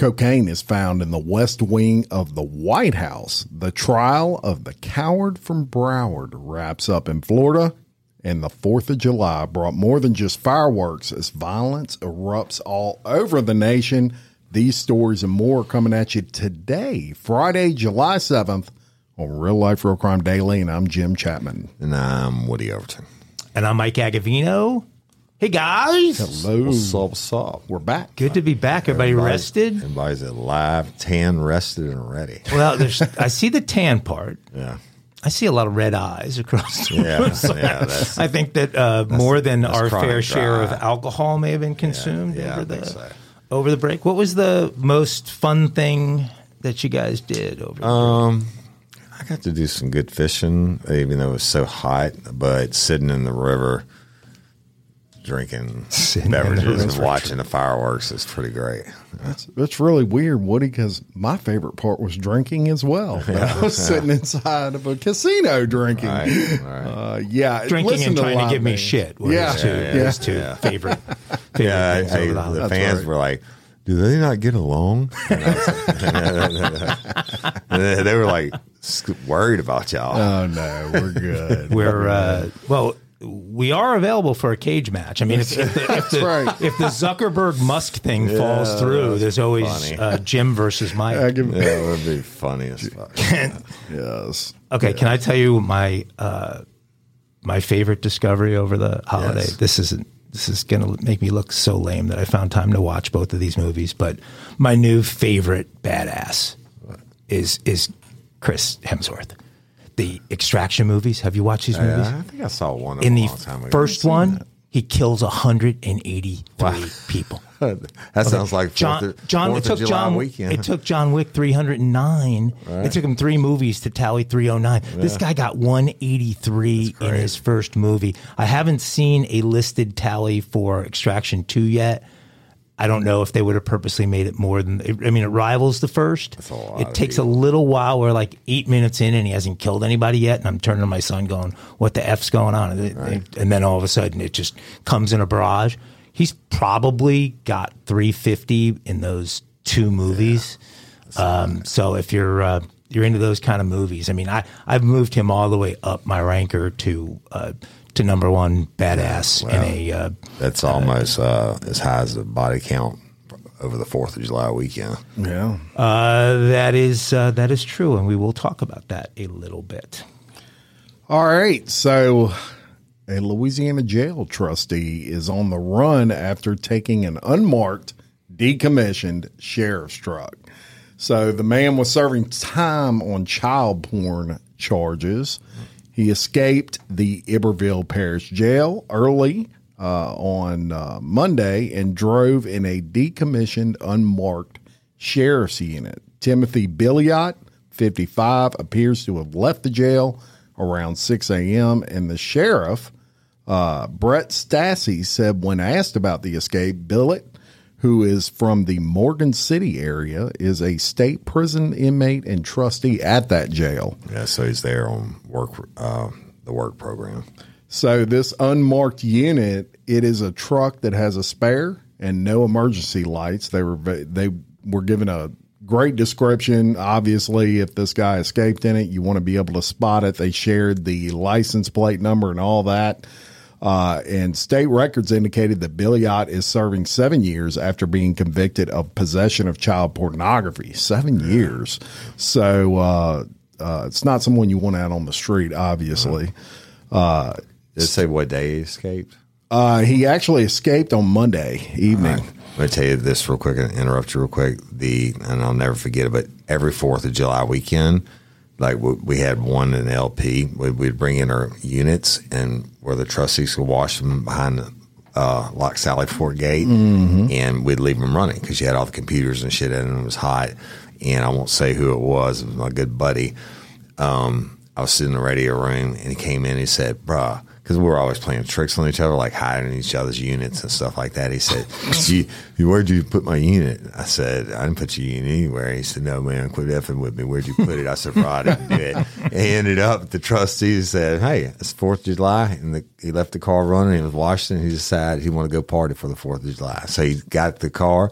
Cocaine is found in the west wing of the White House. The trial of the coward from Broward wraps up in Florida, and the 4th of July brought more than just fireworks as violence erupts all over the nation. These stories and more are coming at you today, Friday, July 7th, on Real Life Real Crime Daily, and I'm Jim Chapman. And I'm Woody Overton. And I'm Mike Agovino. Hey guys. Hello. What's up, what's up? We're back. Good to be back. Everybody Everybody's- rested? Everybody's alive, tan, rested, and ready. Well, there's I see the tan part. Yeah. I see a lot of red eyes across the Yeah, room. So yeah, that's- I think that uh, more than our chronic fair share of alcohol may have been consumed yeah, over the so. over the break. What was the most fun thing that you guys did over? the Um, I got to do some good fishing, even though it was so hot. But sitting in the river, drinking Sitting beverages and watching the fireworks is pretty great. That's, that's really weird, Woody, because my favorite part was drinking as well. I was sitting inside of a casino drinking. Right, right. Uh, yeah, Drinking and trying to live give me shit. Were Yeah, his two, yeah, his two yeah. favorite, favorite Yeah, things I- the the fans right. were like, "Do they not get along?" And I they were like worried about y'all. Oh no, we're good. We're uh, well, we are available for a cage match. I mean, if, if, the, if, the, right. if the Zuckerberg Musk thing falls through, there's always funny. uh, Jim versus Mike. I give- yeah, it would be funny as fuck. yes. okay, can I tell you my uh, my favorite discovery over the holiday? Yes. This isn't. This is going to make me look so lame that I found time to watch both of these movies. But my new favorite badass is is Chris Hemsworth. The Extraction movies. Have you watched these movies? Yeah, I think I saw one of in the a long time ago. first one, he kills 183 people. that sounds like John, of, John, it took July John, weekend. it took John Wick 309. It took him three movies to tally 309. This guy got 183 in his first movie. I haven't seen a listed tally for Extraction 2 yet. I don't know if they would have purposely made it more than. I mean, it rivals the first. a lot it takes a little while. We're like eight minutes in, and he hasn't killed anybody yet. And I'm turning to my son, going, "What the f's going on?" And, it- and then all of a sudden, it just comes in a barrage. He's probably got 350 in those two movies. Um, so if you're uh, you're into those kind of movies, I mean, I I've moved him all the way up my ranker to uh, to number one badass in a. Uh, That's almost uh, as high as the body count over the Fourth of July weekend. Yeah. uh, that is uh, that is true, and we will talk about that a little bit. All right. So, a Louisiana jail trustee is on the run after taking an unmarked, decommissioned sheriff's truck. So, the man was serving time on child porn charges. He escaped the Iberville Parish Jail early uh, on uh, Monday and drove in a decommissioned, unmarked sheriff's unit. Timothy Billiot, 55, appears to have left the jail around 6 a.m. And the sheriff, uh, Brett Stassi, said when asked about the escape, Billet, who is from the Morgan City area, is a state prison inmate and trustee at that jail. Yeah, so he's there on work uh, the work program. So this unmarked unit, it is a truck that has a spare and no emergency lights. They were they were given a great description. Obviously, if this guy escaped in it, you want to be able to spot it. They shared the license plate number and all that. Uh, and state records indicated that Billiot is serving seven years after being convicted of possession of child pornography. Seven years. So uh, uh, it's not someone you want out on the street, obviously. Uh, Did it say what day he escaped? uh, he actually escaped on Monday evening. Let me tell you this real quick and interrupt you real quick. The and I'll never forget it, but every Fourth of July weekend, like we, we had one in LP, we, we'd bring in our units and where the trustees could wash them behind the uh, Lock Sally Fort Gate, and we'd leave them running because you had all the computers and shit in, and it was hot. And I won't say who it was. It was my good buddy. Um, I was sitting in the radio room, and he came in. and He said, "Bruh." Because we were always playing tricks on each other, like hiding each other's units and stuff like that. He said, you, you, "Where'd you put my unit?" I said, "I didn't put your unit anywhere." He said, "No, man, quit effing with me. Where'd you put it?" I said, "Bro, I didn't do it." And he ended up the trustees said, "Hey, it's Fourth of July," and the, he left the car running. He was Washington. He decided he wanted to go party for the Fourth of July, so he got the car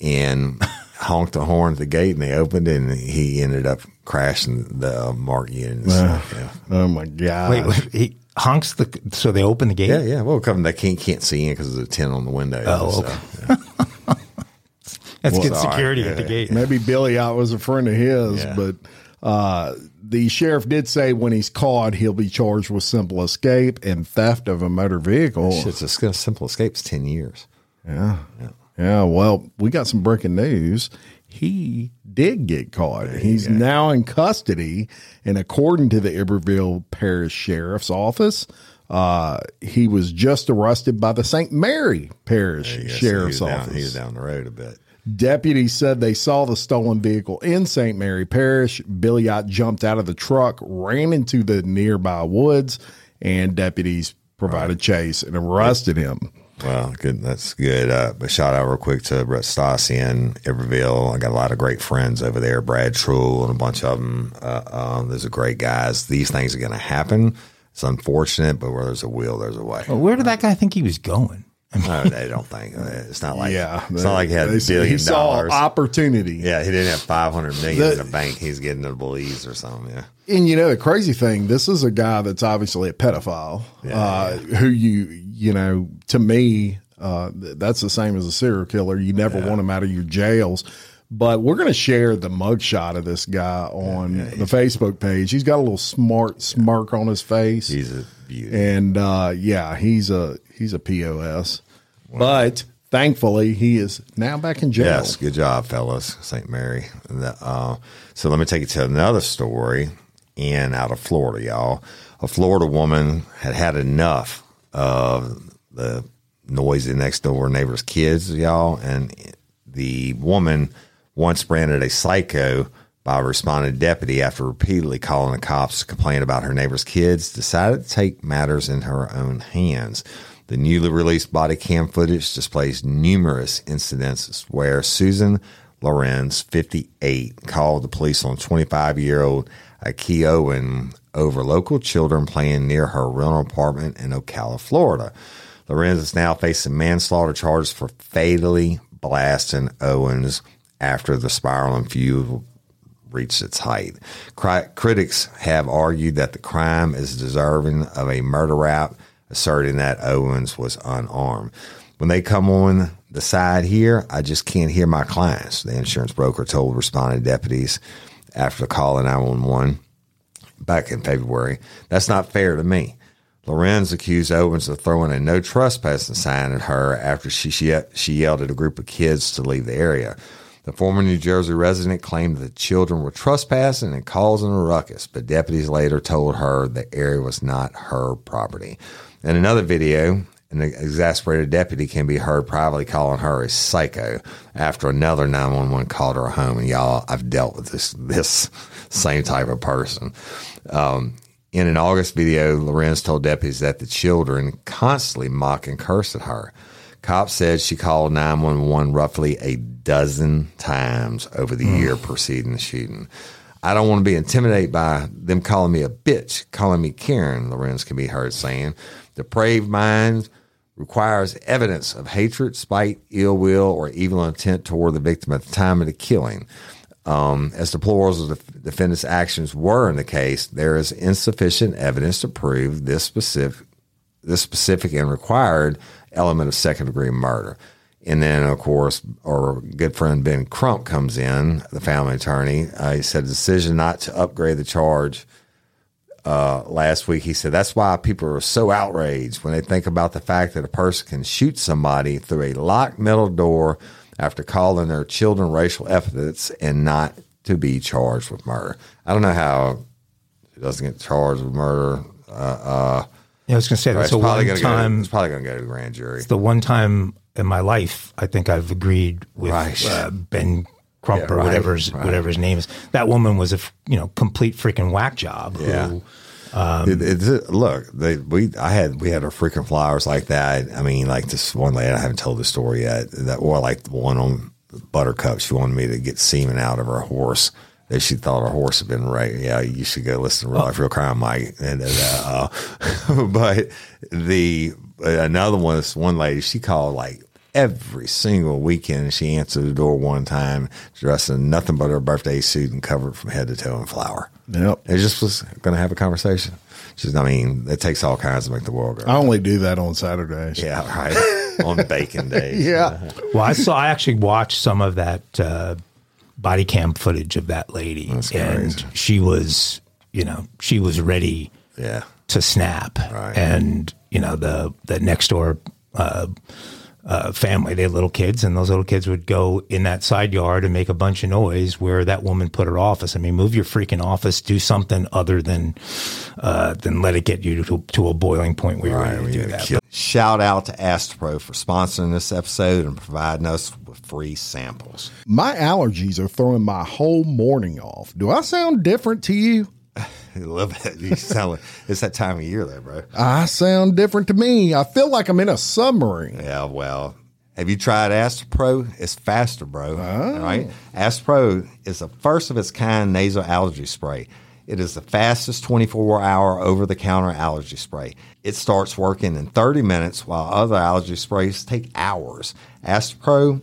and honked the horn at the gate, and they opened, it, and he ended up crashing the uh, Mark unit. and yeah. Oh my god! Wait, wait, he honks the so they open the gate. Yeah, yeah. Well, come they can't can't see in because there's a tent on the window. Oh, so, okay. yeah. That's good security Yeah, at the gate. Maybe Billiot was a friend of his, Yeah. but uh, the sheriff did say when he's caught, he'll be charged with simple escape and theft of a motor vehicle. Shit's a sk- simple escape's ten years. Yeah. Yeah. Well, we got some breaking news. He did get caught. He's now in custody. And according to the Iberville Parish Sheriff's Office, uh, he was just arrested by the St. Mary Parish Yeah, so Sheriff's down, Office. He was down the road a bit. Deputies said they saw the stolen vehicle in St. Mary Parish. Billiot jumped out of the truck, ran into the nearby woods, and deputies provided chase and arrested him. Well, good. That's good. Uh, but shout out real quick to Brett Stassi in Iberville. I got a lot of great friends over there. Brad Trull and a bunch of them. Uh, uh, those are great guys. These things are going to happen. It's unfortunate, but where there's a will, there's a way. Where did that guy think he was going? No, they don't think it's not like yeah, It's not like he had a billion he saw dollars. opportunity. yeah, he didn't have five hundred million The- in the bank. He's getting a Belize or something. Yeah. And you know the crazy thing, this is a guy that's obviously a pedophile, uh, who you you know to me uh, that's the same as a serial killer. You never want him out of your jails. But we're going to share the mugshot of this guy on the Facebook page. He's got a little smart smirk on his face. He's a beauty. and uh, yeah, he's a he's a pos. But thankfully, he is now back in jail. Yes, good job, fellas. St. Mary. Uh, so let me take you to another story in out of Florida, y'all. A Florida woman had had enough of the noisy next door neighbor's kids, y'all, and the woman once branded a psycho by a responding deputy after repeatedly calling the cops to complain about her neighbor's kids, decided to take matters in her own hands. The newly released body cam footage displays numerous incidents where Susan Lorenz, 58, called the police on 25 year old Aki Owen over local children playing near her rental apartment in Ocala, Florida. Lorenz is now facing manslaughter charges for fatally blasting Owens after the spiraling feud reached its height. Cri- critics have argued that the crime is deserving of a murder rap, asserting that Owens was unarmed. When they come on the side here, I just can't hear my clients, the insurance broker told responding deputies after the call in 911 back in February. That's not fair to me. Lorenz accused Owens of throwing a no trespassing sign at her after she, she, she yelled at a group of kids to leave the area. The former New Jersey resident claimed that children were trespassing and causing a ruckus, but deputies later told her the area was not her property. In another video, an exasperated deputy can be heard privately calling her a psycho after another 911 called her home. And y'all, I've dealt with this this same type of person. Um, in an August video, Lorenz told deputies that the children constantly mock and curse at her. Cops said she called 911 roughly a dozen times over the year preceding the shooting. I don't want to be intimidated by them calling me a bitch, calling me Karen, Lorenz can be heard saying. Depraved minds requires evidence of hatred, spite, ill will, or evil intent toward the victim at the time of the killing. Um, as deplorable as the defendant's actions were in the case, there is insufficient evidence to prove this specific this specific and required element of second degree murder. And then, of course, our good friend Ben Crump comes in, the family attorney. Uh, he said, the decision not to upgrade the charge uh, last week. He said, that's why people are so outraged when they think about the fact that a person can shoot somebody through a locked metal door after calling their children racial epithets and not to be charged with murder. I don't know how he doesn't get charged with murder. Uh, uh, Yeah, I was going to say that's it's a probably one to go. time. It's probably going to go to the grand jury. It's the one time in my life I think I've agreed with Right. uh, Ben Crump Yeah, or right, whatever his, right. whatever his name is. That woman was a you know complete freaking whack job. who- Yeah. It- it's- look, they, we I had we had our freaking flowers like that. I mean, like this one lady, I haven't told the story yet. That or like the one on Buttercup. She wanted me to get semen out of her horse. That she thought her horse had been raped. Yeah, you should go listen to Real Life Real Crime, Mike. And uh, uh, but the another one, this one lady, she called like every single weekend. She answered the door one time, dressed in nothing but her birthday suit and covered from head to toe in flour. Yep. It just was going to have a conversation. Just, I mean, it takes all kinds to make the world go. I only do that on Saturdays. yeah, right. On bacon days. Yeah. Well, I saw. I actually watched some of that uh, body cam footage of that lady, That's and crazy. she was, you know, she was ready Yeah. to snap. Right. And you know the the next door uh, uh, family, they had little kids, and those little kids would go in that side yard and make a bunch of noise where that woman put her office. I mean, move your freaking office, do something other than uh, than let it get you to, to a boiling point where you're Right. ready to do that. kill- Shout out to Astepro for sponsoring this episode and providing us with free samples. My allergies are throwing my whole morning off. Do I sound different to you? Little bit. You sound like it's that time of year, though, bro. I sound different to me. I feel like I'm in a submarine. Yeah, well, have you tried Astepro? It's faster, bro. All right. Astepro is the first of its kind nasal allergy spray. It is the fastest 24 hour over the counter allergy spray. It starts working in 30 minutes while other allergy sprays take hours. Astepro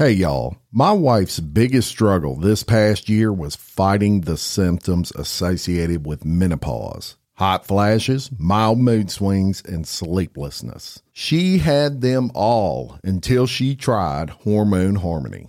Hey y'all, my wife's biggest struggle this past year was fighting the symptoms associated with menopause. Hot flashes, mild mood swings, and sleeplessness. She had them all until she tried Hormone Harmony.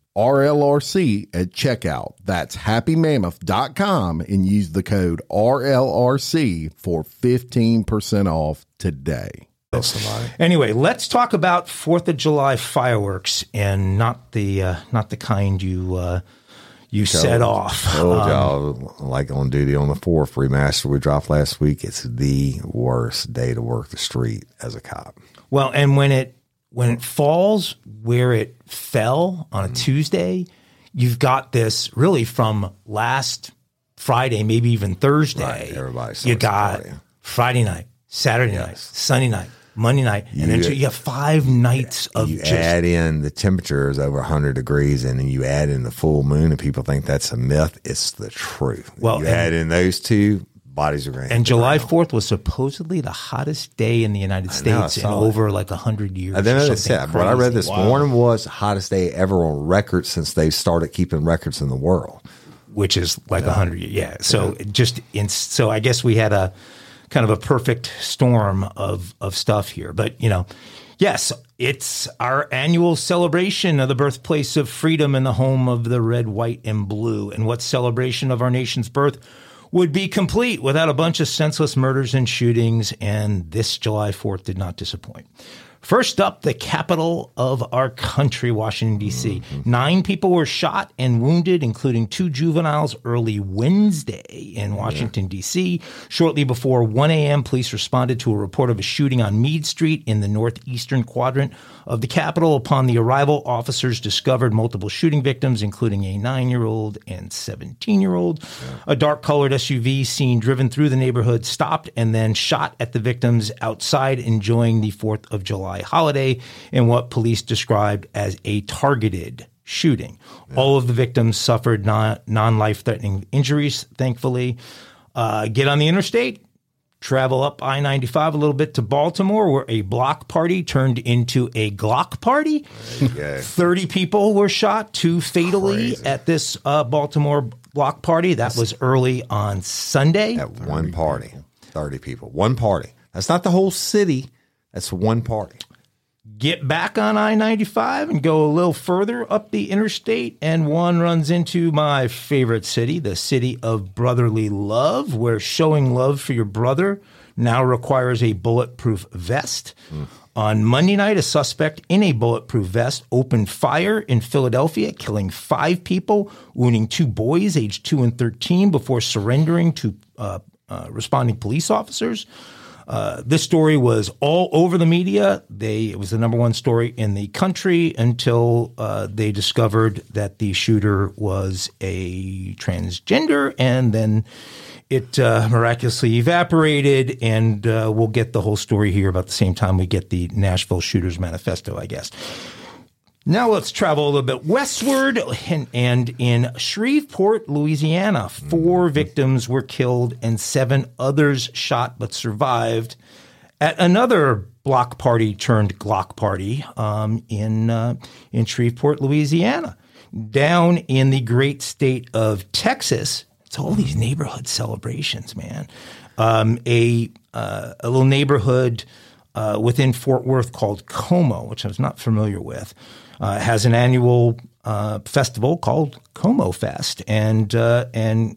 RLRC at checkout. That's happymammoth.com and use the code RLRC for 15% off today. Anyway, let's talk about Fourth of July fireworks and not the uh, not the kind you uh, you set off. Told Um, y'all, like on duty on the fourth remaster we dropped last week, it's the worst day to work the street as a cop. Well, and when it when it falls where it fell on a Mm. Tuesday, you've got this really from last Friday, maybe even Thursday. Right, everybody you got. Friday night, Saturday night, Sunday night, Monday night, and then You- so you have five nights of you just add in the temperature is over 100 degrees and then you add in the full moon and people think that's a myth it's the truth Well, you add in those two bodies are going to and July Fourth was supposedly the hottest day in the United know, I States in saw over like a hundred years. I or didn't something said. What I read crazy. this morning was hottest day ever on record since they started keeping records in the world. which is like a hundred. Yeah. So it just in, so I guess we had a kind of a perfect storm of of stuff here. But you know, yes, it's our annual celebration of the birthplace of freedom and the home of the red, white, and blue. And what celebration of our nation's birth would be complete without a bunch of senseless murders and shootings? And this July Fourth did not disappoint. First up, the capital of our country, Washington, D.C. Mm-hmm. Nine people were shot and wounded, including two juveniles, early Wednesday in Washington, D.C. Shortly before 1 a.m., police responded to a report of a shooting on Mead Street in the northeastern quadrant of the capital. Upon the arrival, officers discovered multiple shooting victims, including a nine year old and 17 year old. A dark colored SUV seen driven through the neighborhood stopped and then shot at the victims outside enjoying the 4th of July holiday in what police described as a targeted shooting. All of the victims suffered non life threatening injuries, thankfully. Uh, get on the interstate, travel up I 95 a little bit to Baltimore, where a block party turned into a Glock party. Yeah. 30 people were shot, two fatally Crazy. at this uh, Baltimore block party. That was early on Sunday. At one party, 30 people. One party. That's not the whole city. That's one party. Get back on I 95 and go a little further up the interstate, and one runs into my favorite city, the city of brotherly love, where showing love for your brother now requires a bulletproof vest. On Monday night, a suspect in a bulletproof vest opened fire in Philadelphia, killing five people, wounding two boys aged two and 13 before surrendering to uh, uh, responding police officers. Uh, this story was all over the media. They it was the number one story in the country until uh, they discovered that the shooter was a transgender, and then it uh, miraculously evaporated. And uh, we'll get the whole story here about the same time we get the Nashville Shooters Manifesto, I guess. Now let's travel a little bit westward and, and in Shreveport, Louisiana, four victims were killed and seven others shot but survived at another block party turned Glock party um, in uh, in Shreveport, Louisiana. Down in the great state of Texas, it's all these neighborhood celebrations, man. Um, a uh, a little neighborhood uh, within Fort Worth called Como, which I was not familiar with, uh, has an annual uh, festival called Como Fest, and uh, and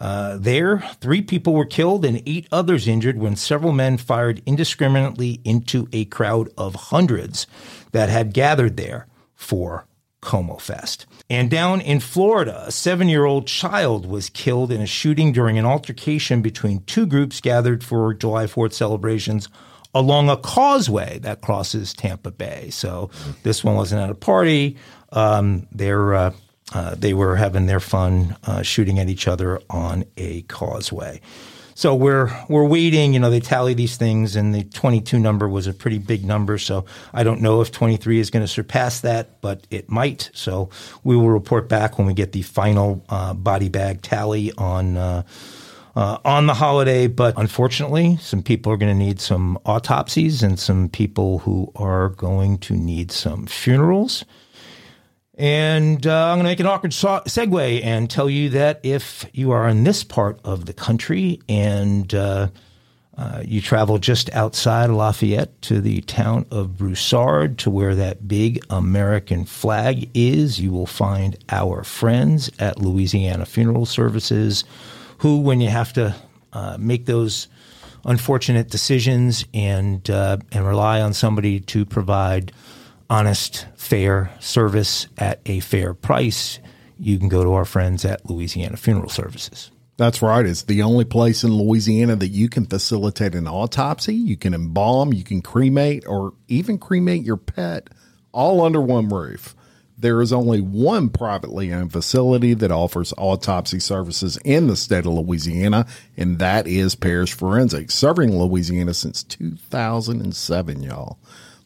uh, there three people were killed and eight others injured when several men fired indiscriminately into a crowd of hundreds that had gathered there for Como Fest. And down in Florida, a seven year old child was killed in a shooting during an altercation between two groups gathered for July 4th celebrations along a causeway that crosses Tampa Bay. So this one wasn't at a party. Um, they're, uh, uh, they were having their fun uh, shooting at each other on a causeway. So we're we're waiting. You know, they tally these things, and the 22 number was a pretty big number. So I don't know if 23 is going to surpass that, but it might. So we will report back when we get the final uh, body bag tally on. Uh, uh, on the holiday, but unfortunately, some people are going to need some autopsies and some people who are going to need some funerals. And uh, I'm going to make an awkward so- segue and tell you that if you are in this part of the country and uh, Uh, you travel just outside Lafayette to the town of Broussard to where that big American flag is. You will find our friends at Louisiana Funeral Services, who, when you have to uh, make those unfortunate decisions and uh, and rely on somebody to provide honest, fair service at a fair price, you can go to our friends at Louisiana Funeral Services. That's right. It's the only place in Louisiana that you can facilitate an autopsy, you can embalm, you can cremate, or even cremate your pet all under one roof. There is only one privately owned facility that offers autopsy services in the state of Louisiana, and that is Parish Forensics, serving Louisiana since 2007, y'all.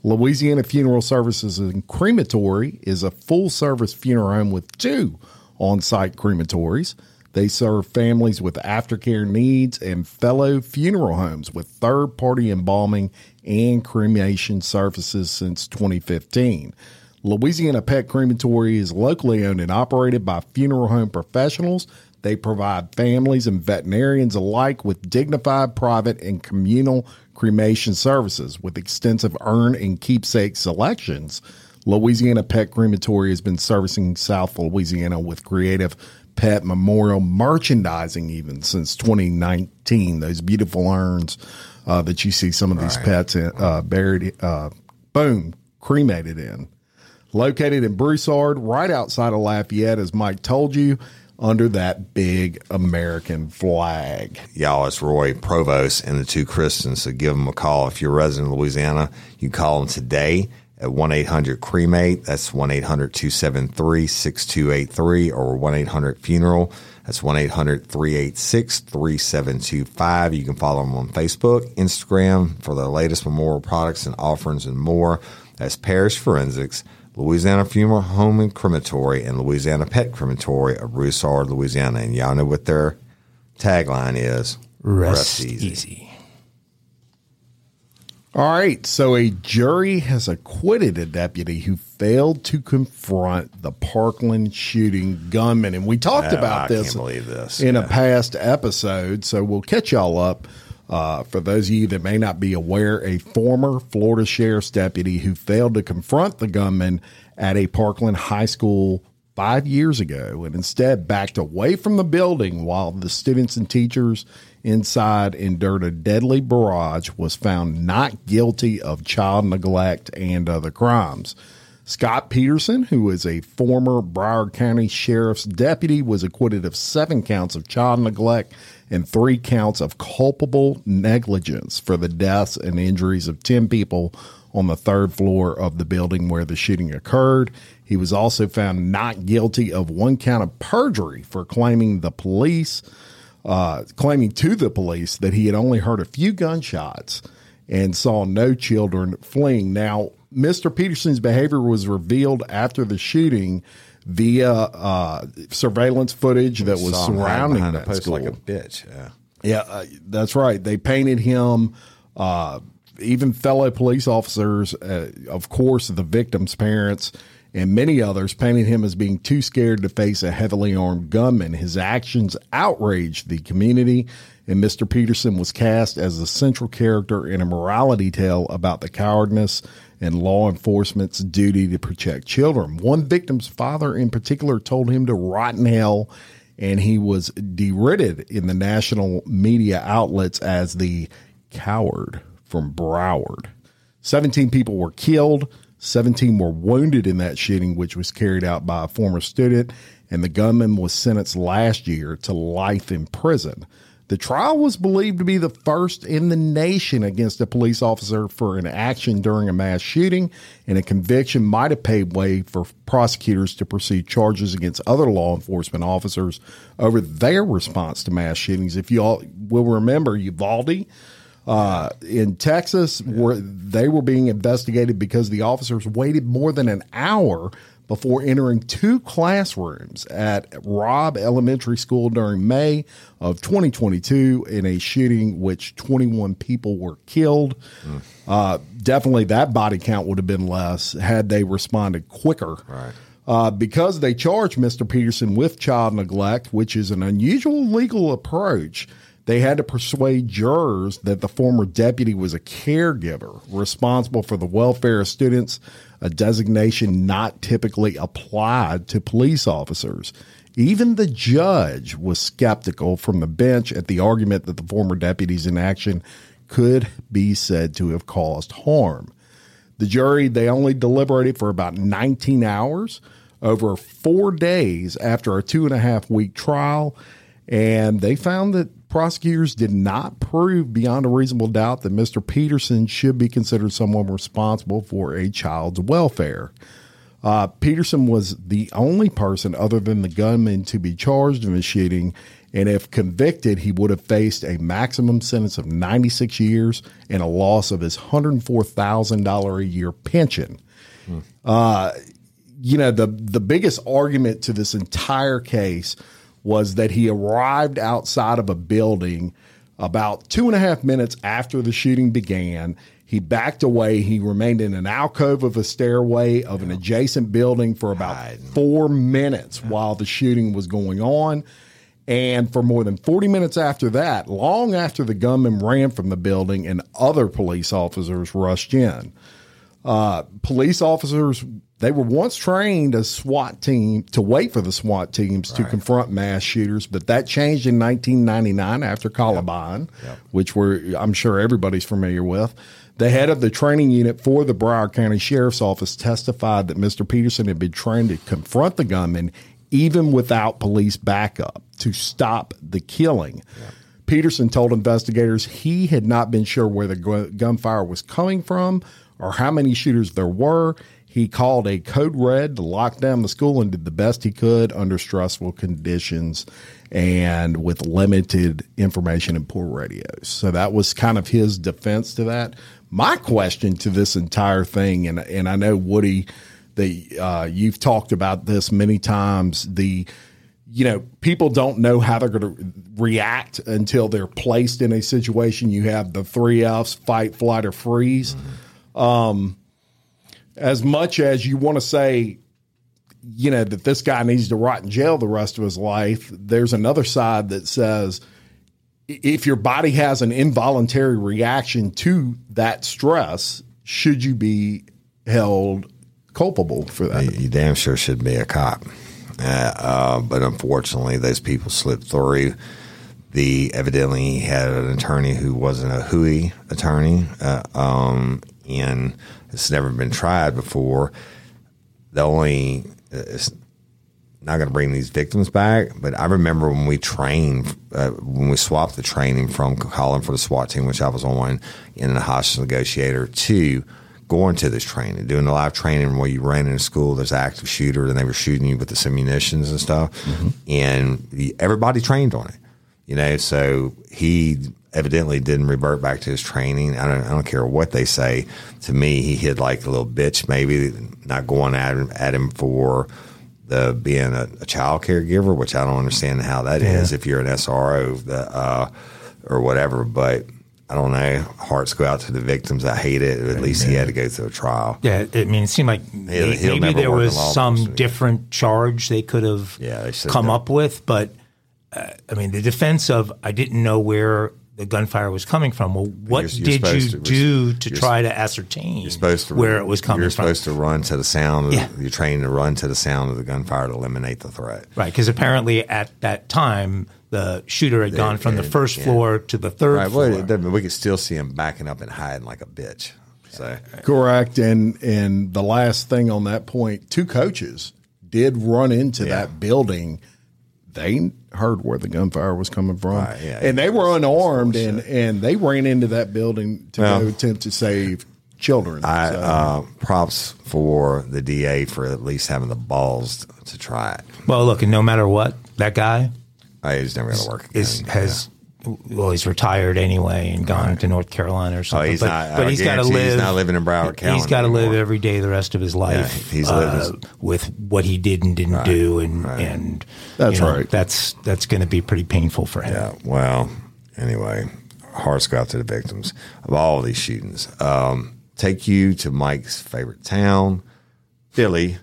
Louisiana Funeral Services and Crematory is a full service funeral home with two on site crematories. They serve families with aftercare needs and fellow funeral homes with third party embalming and cremation services since 2015. Louisiana Pet Crematory is locally owned and operated by funeral home professionals. They provide families and veterinarians alike with dignified, private, and communal cremation services with extensive urn and keepsake selections. Louisiana Pet Crematory has been servicing South Louisiana with creative pet memorial merchandising even since 2019. Those beautiful urns uh, that you see some of these right. pets in, uh, buried, uh, boom, cremated in. Located in Broussard, right outside of Lafayette, as Mike told you, under that big American flag. Y'all, it's Roy Provost and the two Christians. So give them a call. If you're a resident of Louisiana, you call them today at 1 800 Cremate. That's 1 800 273 6283 or 1 800 Funeral. That's 1 800 386 3725. You can follow them on Facebook, Instagram for the latest memorial products and offerings and more. That's Parish Forensics, Louisiana Funeral Home and Crematory, and Louisiana Pet Crematory of Broussard, Louisiana. And y'all know what their tagline is Rest, Rest easy. easy. All right. So a jury has acquitted a deputy who failed to confront the Parkland shooting gunman. And we talked about this, this, in yeah. a past episode. So we'll catch y'all up. Uh, for those of you that may not be aware, a former Florida sheriff's deputy who failed to confront the gunman at a Parkland high school five years ago and instead backed away from the building while the students and teachers inside endured a deadly barrage, was found not guilty of child neglect and other crimes. Scot Peterson, who is a former Broward County Sheriff's deputy, was acquitted of seven counts of child neglect and three counts of culpable negligence for the deaths and injuries of 10 people on the third floor of the building where the shooting occurred. He was also found not guilty of one count of perjury for claiming the police uh, claiming to the police that he had only heard a few gunshots and saw no children fleeing. Now, Mr. Peterson's behavior was revealed after the shooting via uh, surveillance footage that was surrounding that school. Like a bitch. Yeah, yeah, uh, that's right. They painted him. Uh, even fellow police officers, uh, of course, the victim's parents and many others painted him as being too scared to face a heavily armed gunman. His actions outraged the community, and Mr. Peterson was cast as the central character in a morality tale about the cowardness and law enforcement's duty to protect children. One victim's father, in particular, told him to rot in hell, and he was derided in the national media outlets as the coward from Broward. 17 people were killed. 17 were wounded in that shooting, which was carried out by a former student, and the gunman was sentenced last year to life in prison. The trial was believed to be the first in the nation against a police officer for an action during a mass shooting, and a conviction might have paved way for prosecutors to pursue charges against other law enforcement officers over their response to mass shootings. If you all will remember, Uvalde uh, in Texas, yeah. where they were being investigated because the officers waited more than an hour before entering two classrooms at Robb Elementary School during May of 2022 in a shooting which 21 people were killed. Mm. Uh, definitely that body count would have been less had they responded quicker. Right. Uh, because they charged Mr. Peterson with child neglect, which is an unusual legal approach they had to persuade jurors that the former deputy was a caregiver responsible for the welfare of students, a designation not typically applied to police officers. Even the judge was skeptical from the bench at the argument that the former deputy's inaction could be said to have caused harm. The jury, they only deliberated for about 19 hours over four days after a two and a half week trial, and they found that prosecutors did not prove beyond a reasonable doubt that Mr. Peterson should be considered someone responsible for a child's welfare. Uh, Peterson was the only person other than the gunman to be charged in the shooting, and if convicted, he would have faced a maximum sentence of 96 years and a loss of his $104,000 a year pension. Uh, you know, the, the biggest argument to this entire case was that he arrived outside of a building about two and a half minutes after the shooting began. He backed away. He remained in an alcove of a stairway of an adjacent building for about four minutes while the shooting was going on. And for more than 40 minutes after that, long after the gunman ran from the building and other police officers rushed in. Uh, police officers, they were once trained as SWAT team to wait for the SWAT teams to confront mass shooters, but that changed in 1999 after Columbine, which we're, I'm sure everybody's familiar with. The head of the training unit for the Broward County Sheriff's Office testified that Mr. Peterson had been trained to confront the gunman even without police backup to stop the killing. Peterson told investigators he had not been sure where the gunfire was coming from or how many shooters there were. He called a code red to lock down the school and did the best he could under stressful conditions and with limited information and poor radios. So that was kind of his defense to that. My question to this entire thing, and and I know Woody, that uh, you've talked about this many times. The you know, people don't know how they're going to react until they're placed in a situation. You have the three F's fight, flight, or freeze. Um, as much as you want to say, you know, that this guy needs to rot in jail the rest of his life, there's another side that says if your body has an involuntary reaction to that stress, should you be held culpable for that? You damn sure should be a cop. Uh, uh, but unfortunately, those people slipped through. The evidently he had an attorney who wasn't a Hui attorney, uh, um, and it's never been tried before. The only it's not going to bring these victims back, but I remember when we trained, uh, when we swapped the training from calling for the SWAT team, which I was on, in the hostage negotiator, to going to this training, doing the live training where you ran in a school, there's an active shooter, and they were shooting you with the munitions and stuff, and everybody trained on it, you know. So he evidently didn't revert back to his training. I don't, I don't care what they say. To me, he hit like a little bitch, maybe not going at him, at him for the being a, a child caregiver, which I don't understand how that is if you're an SRO the, uh, or whatever. But I don't know. Hearts go out to the victims. I hate it. At least he had to go through a trial. Yeah, I mean, it seemed like he'll maybe never there was some different charge they could have Yeah, they come up with, but uh, I mean, the defense of I didn't know where the gunfire was coming from. Well, what You're- you're did you to- do to try to ascertain You're supposed to where it was coming from? You're from? supposed to run to the sound. Of, Yeah. You're trained to run to the sound of the gunfire to eliminate the threat. Right, because apparently at that time the shooter had gone from the first floor to the third Right. floor. Well, it doesn't- we could still see him backing up and hiding like a bitch. So Correct. And and the last thing on that point, two coaches did run into Yeah. that building. They heard where the gunfire was coming from, Right, yeah. and they were unarmed, and and they ran into that building to Well, go attempt to save children. I So, uh, props for the DA for at least having the balls to try it. well, look, and no matter what, that guy I just never going to work. Again. is has well, he's retired anyway and gone to North Carolina or something. Oh, he's but, not- but he's got to live. he's not living in Broward County He's got to live every day the rest of his life. he's uh, lived his- with what he did and didn't do, and and That's you know, right. That's that's going to be pretty painful for him. Yeah. Well, anyway, hearts go out to the victims of all these shootings. Um, take you to Mike's favorite town, Philly,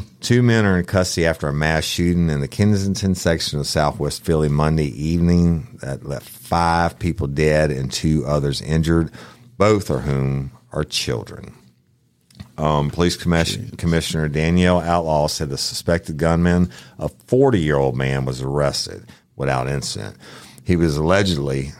Two men are in custody after a mass shooting in the Kensington section of Southwest Philly Monday evening that left five people dead and two others injured, both of whom are children. Um, Police Commission, Commissioner Danielle Outlaw said the suspected gunman, a 40 year old man, was arrested without incident. He was allegedly,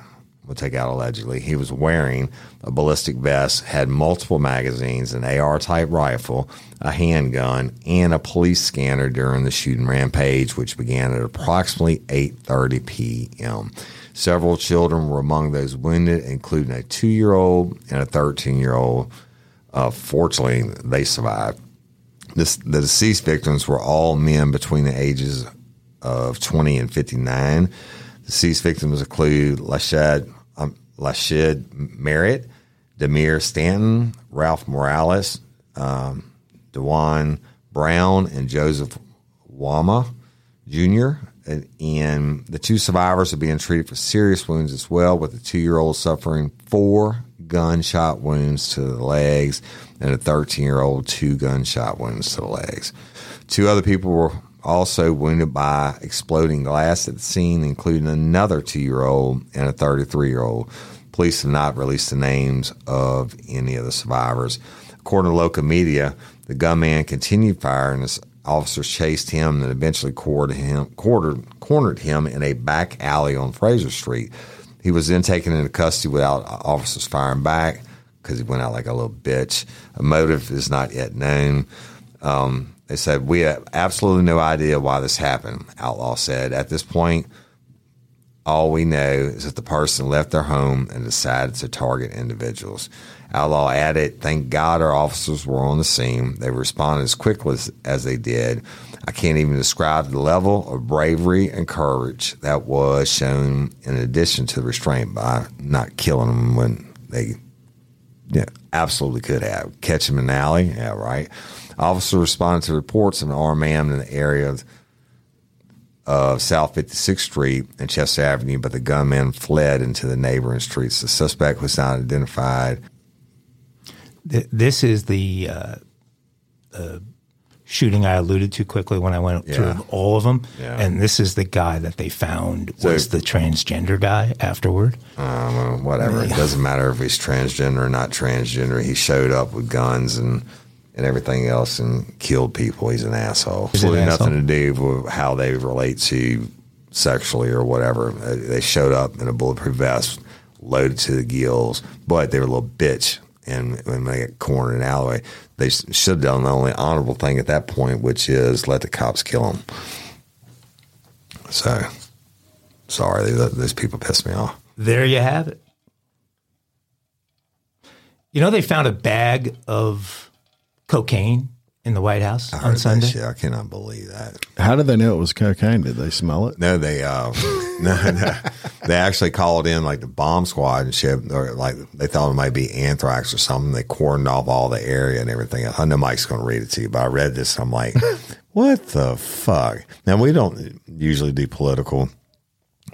we'll take out allegedly, he was wearing a ballistic vest, had multiple magazines, an AR type rifle, a handgun, and a police scanner during the shooting rampage, which began at approximately 8:30 p.m. Several children were among those wounded, including a two year old and a 13 year old. Uh, fortunately, they survived. This, the deceased victims were all men between the ages of 20 and 59. Deceased victims include Lashad, um, Lashyd Merritt, Dymir Stanton, Ralph Moralis, um, Dewan Brown, and Joseph Wamah Jr. And, and the two survivors are being treated for serious wounds as well, with the two year old suffering four gunshot wounds to the legs and a 13 year old two gunshot wounds to the legs. Two other people were also wounded by exploding glass at the scene, including another two year old and a 33 year old. Police have not released the names of any of the survivors. According to local media, the gunman continued firing as officers chased him and eventually cornered him, cornered, cornered him in a back alley on Frazier Street. He was then taken into custody without officers firing back because he went out like a little bitch. A motive is not yet known. Um, they said, We have absolutely no idea why this happened, Outlaw said. At this point, all we know is that the person left their home and decided to target individuals. Outlaw added, Thank God our officers were on the scene. They responded as quickly as, as they did. I can't even describe the level of bravery and courage that was shown in addition to the restraint by not killing them when they yeah, absolutely could have. Catch him in the alley. Yeah, right. Officers responded to reports of an armed man in the area of, South 56th Street and Chester Avenue, but the gunman fled into the neighboring streets. The suspect was not identified. This is the uh, uh, shooting I alluded to quickly when I went Yeah. through all of them, Yeah. and this is the guy that they found was So- the transgender guy afterward. Um, whatever. It doesn't matter if he's transgender or not transgender. He showed up with guns and and everything else and killed people. He's an asshole. He's an Absolutely asshole. nothing to do with how they relate to sexually or whatever. Uh, They showed up in a bulletproof vest, loaded to the gills, but they were a little bitch. And when they got cornered in an alleyway, they should have done the only honorable thing at that point, which is let the cops kill them. So, sorry, those, those people pissed me off. There you have it. You know, they found a bag of cocaine in the White House I on Sunday. shit. I cannot believe that. How did they know it was cocaine? Did they smell it? No, they uh, no, no, they actually called in like the bomb squad and shit, or like they thought it might be anthrax or something. They cordoned off all the area and everything. I know Mike's going to read it to you, but I read this. I'm like, what the fuck? Now we don't usually do political,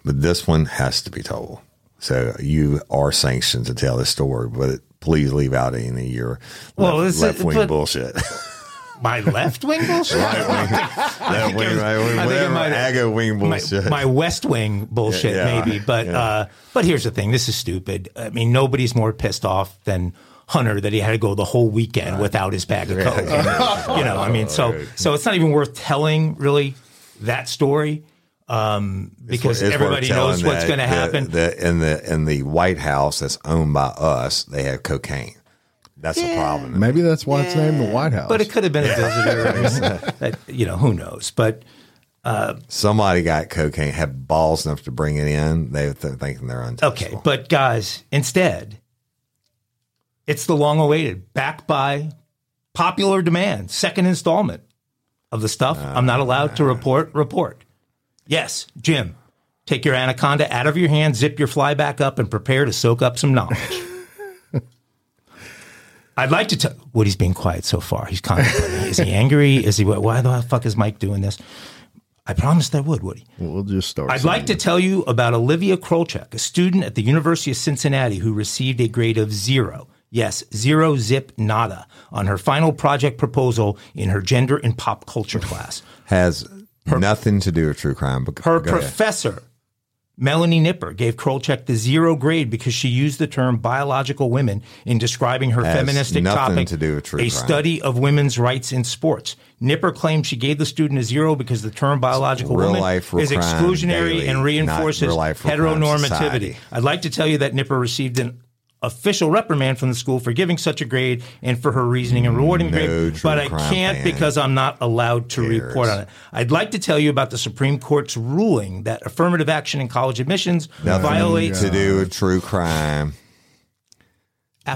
but this one has to be told. So you are sanctioned to tell this story, but please leave out any of your Well, left wing bullshit. My left wing bullshit. left wing, right wing, think it whatever, aggo wing my, bullshit. my West Wing bullshit, Yeah, yeah. maybe. But Yeah. uh, but here's the thing: this is stupid. I mean, nobody's more pissed off than Hunter that he had to go the whole weekend without his bag of coke. you know, I mean, so so it's not even worth telling really that story um, because It's worth everybody knows what's going to happen. The, in the in the White House that's owned by us, they have cocaine. That's a problem. Maybe that's why it's named the White House. but it could have been a visitor. I that, you know, who knows? But uh, Somebody got cocaine, had balls enough to bring it in. They th- thinking they're untouchable. Okay, but guys, instead, it's the long awaited, backed by popular demand, second installment of the stuff uh, I'm not allowed to uh. report. Report. Yes, Jim, take your anaconda out of your hand, zip your fly back up, and prepare to soak up some knowledge. I'd like to tell Woody's being quiet so far. He's contemplating. Is he angry? Is he why the fuck is Mike doing this? I promised I would, Woody. we'll just start. I'd like to tell you about Olivia Krolczyk, a student at the University of Cincinnati who received a grade of zero Yes, zero zip nada on her final project proposal in her gender and pop culture class. Has nothing to do with true crime. But Her go ahead. professor, Melanie Nipper, gave Krolczyk the zero grade because she used the term biological women in describing her Has feministic nothing topic, to do with true a crime. study of women's rights in sports. Nipper claimed she gave the student a zero because the term biological real woman life, is exclusionary daily, and reinforces life, heteronormativity. I'd like to tell you that Nipper received an official reprimand from the school for giving such a grade and for her reasoning and rewarding No grade, but I can't because I'm not allowed to cares. report on it. I'd like to tell you about the Supreme Court's ruling that affirmative action in college admissions Nothing violates to do with true crime.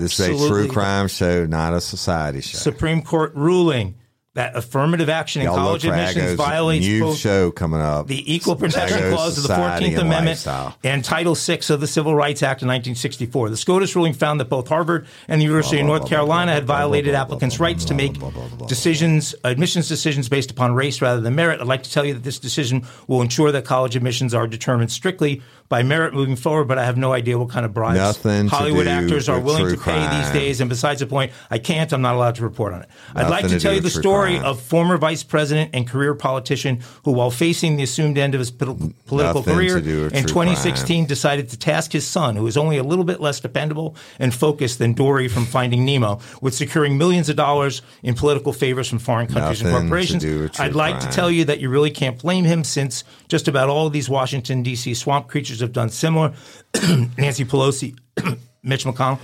This is a absolutely true crime show, not a society show. Supreme Court ruling that affirmative action in Y'all college admissions violates new both show coming up. the Equal Protection Aggo's Clause of the Society 14th and Amendment Lifestyle. and Title VI of the Civil Rights Act of 1964. The SCOTUS ruling found that both Harvard and the University of North Carolina had violated applicants' rights to make decisions, admissions decisions based upon race rather than merit. I'd like to tell you that this decision will ensure that college admissions are determined strictly by merit moving forward, but I have no idea what kind of bribes Nothing Hollywood actors are willing to pay these days. And besides the point, I can't, I'm not allowed to report on it. I'd like to to tell you the story crime. of former vice president and career politician who, while facing the assumed end of his pol- political Nothing career to do with in true 2016, decided to task his son, who is only a little bit less dependable and focused than Dory from Finding Nemo, with securing millions of dollars in political favors from foreign countries Nothing and corporations. do with true I'd like crime. to tell you that you really can't blame him, since just about all of these Washington D.C. swamp creatures have done similar. Nancy Pelosi. Mitch McConnell.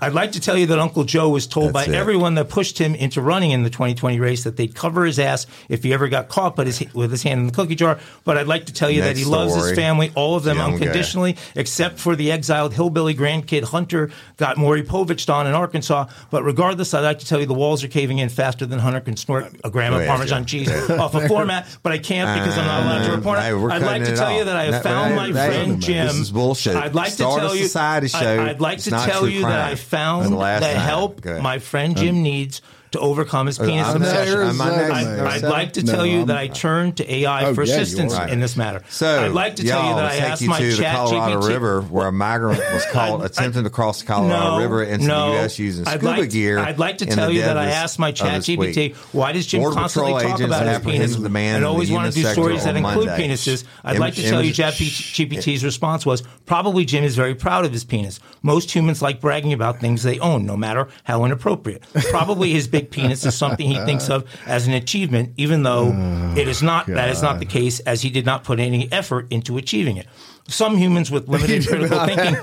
I'd like to tell you that Uncle Joe was told That's by it. everyone that pushed him into running in the 2020 race that they'd cover his ass if he ever got caught but his, with his hand in the cookie jar. But I'd like to tell you Next that he loves his family, all of them Young guy. unconditionally, except for the exiled hillbilly grandkid Hunter got Maury Povich on in Arkansas. But regardless, I'd like to tell you the walls are caving in faster than Hunter can snort a gram of Parmesan cheese off a floor mat. But I can't because I'm not allowed to uh, report Hey, it. I'd like to tell you that I have found my friend this Jim. is bullshit. I'd like Start to a tell you. society show. I, would like It's to tell you that. I found the the help my friend Jim needs to overcome his penis I'm obsession. next- I'm my There's, next- I'd, number I'd like to No, tell you I'm- that I turned to AI Oh, for yeah, assistance are. in this matter. So, I'd like to tell you that I asked you my to the chat Colorado GPT. River, where a migrant was attempting to cross the Colorado no, River into no. the U.S. using I'd like, gear. I'd like to tell you that I asked my chat GPT, why does Jim Border constantly talk about his penis and always want to do stories that include penises? I'd like to tell you chat GPT's response was, probably Jim is very proud of his penis. Most humans like bragging about things they own, no matter how inappropriate. Probably his big penis is something he thinks of as an achievement, even though oh, it is not. That is not the case, as he did not put any effort into achieving it. Some humans with limited critical thinking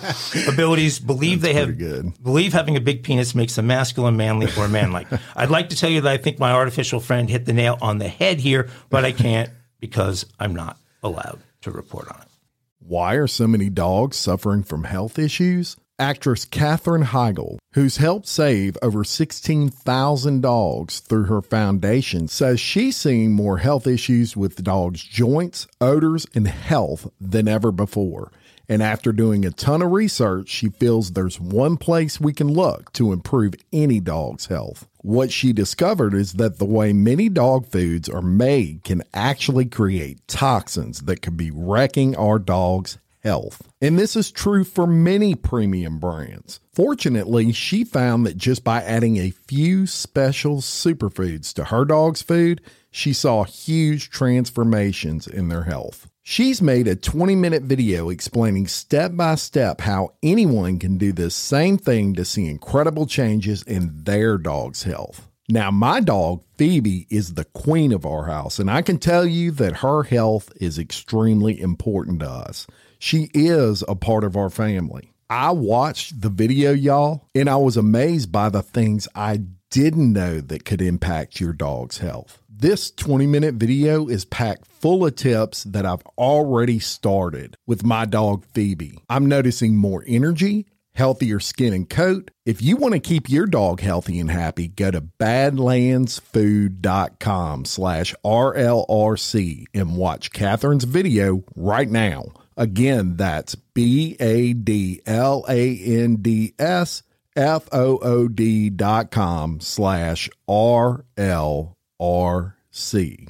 abilities believe they have good. believe having a big penis makes them masculine, manly, or manlike. I'd like to tell you that I think my artificial friend hit the nail on the head here, but I can't because I'm not allowed to report on it. Why are so many dogs suffering from health issues? Actress Katherine Heigl, who's helped save over 16,000 dogs through her foundation, says she's seeing more health issues with dogs' joints, odors, and health than ever before. And after doing a ton of research, she feels there's one place we can look to improve any dog's health. What she discovered is that the way many dog foods are made can actually create toxins that could be wrecking our dog's health. And this is true for many premium brands. Fortunately, she found that just by adding a few special superfoods to her dog's food, she saw huge transformations in their health. She's made a 20 minute video explaining step by step how anyone can do this same thing to see incredible changes in their dog's health. Now, my dog, Phoebe, is the queen of our house, and I can tell you that her health is extremely important to us. She is a part of our family. I watched the video, y'all, and I was amazed by the things I didn't know that could impact your dog's health. This 20 minute video is packed full of tips that I've already started with my dog Phoebe. I'm noticing more energy, healthier skin and coat. If you want to keep your dog healthy and happy, go to badlandsfood.com slash RLRC and watch Katherine's video right now. Again, that's B A D L A N D S F O O D dot com slash R L R C.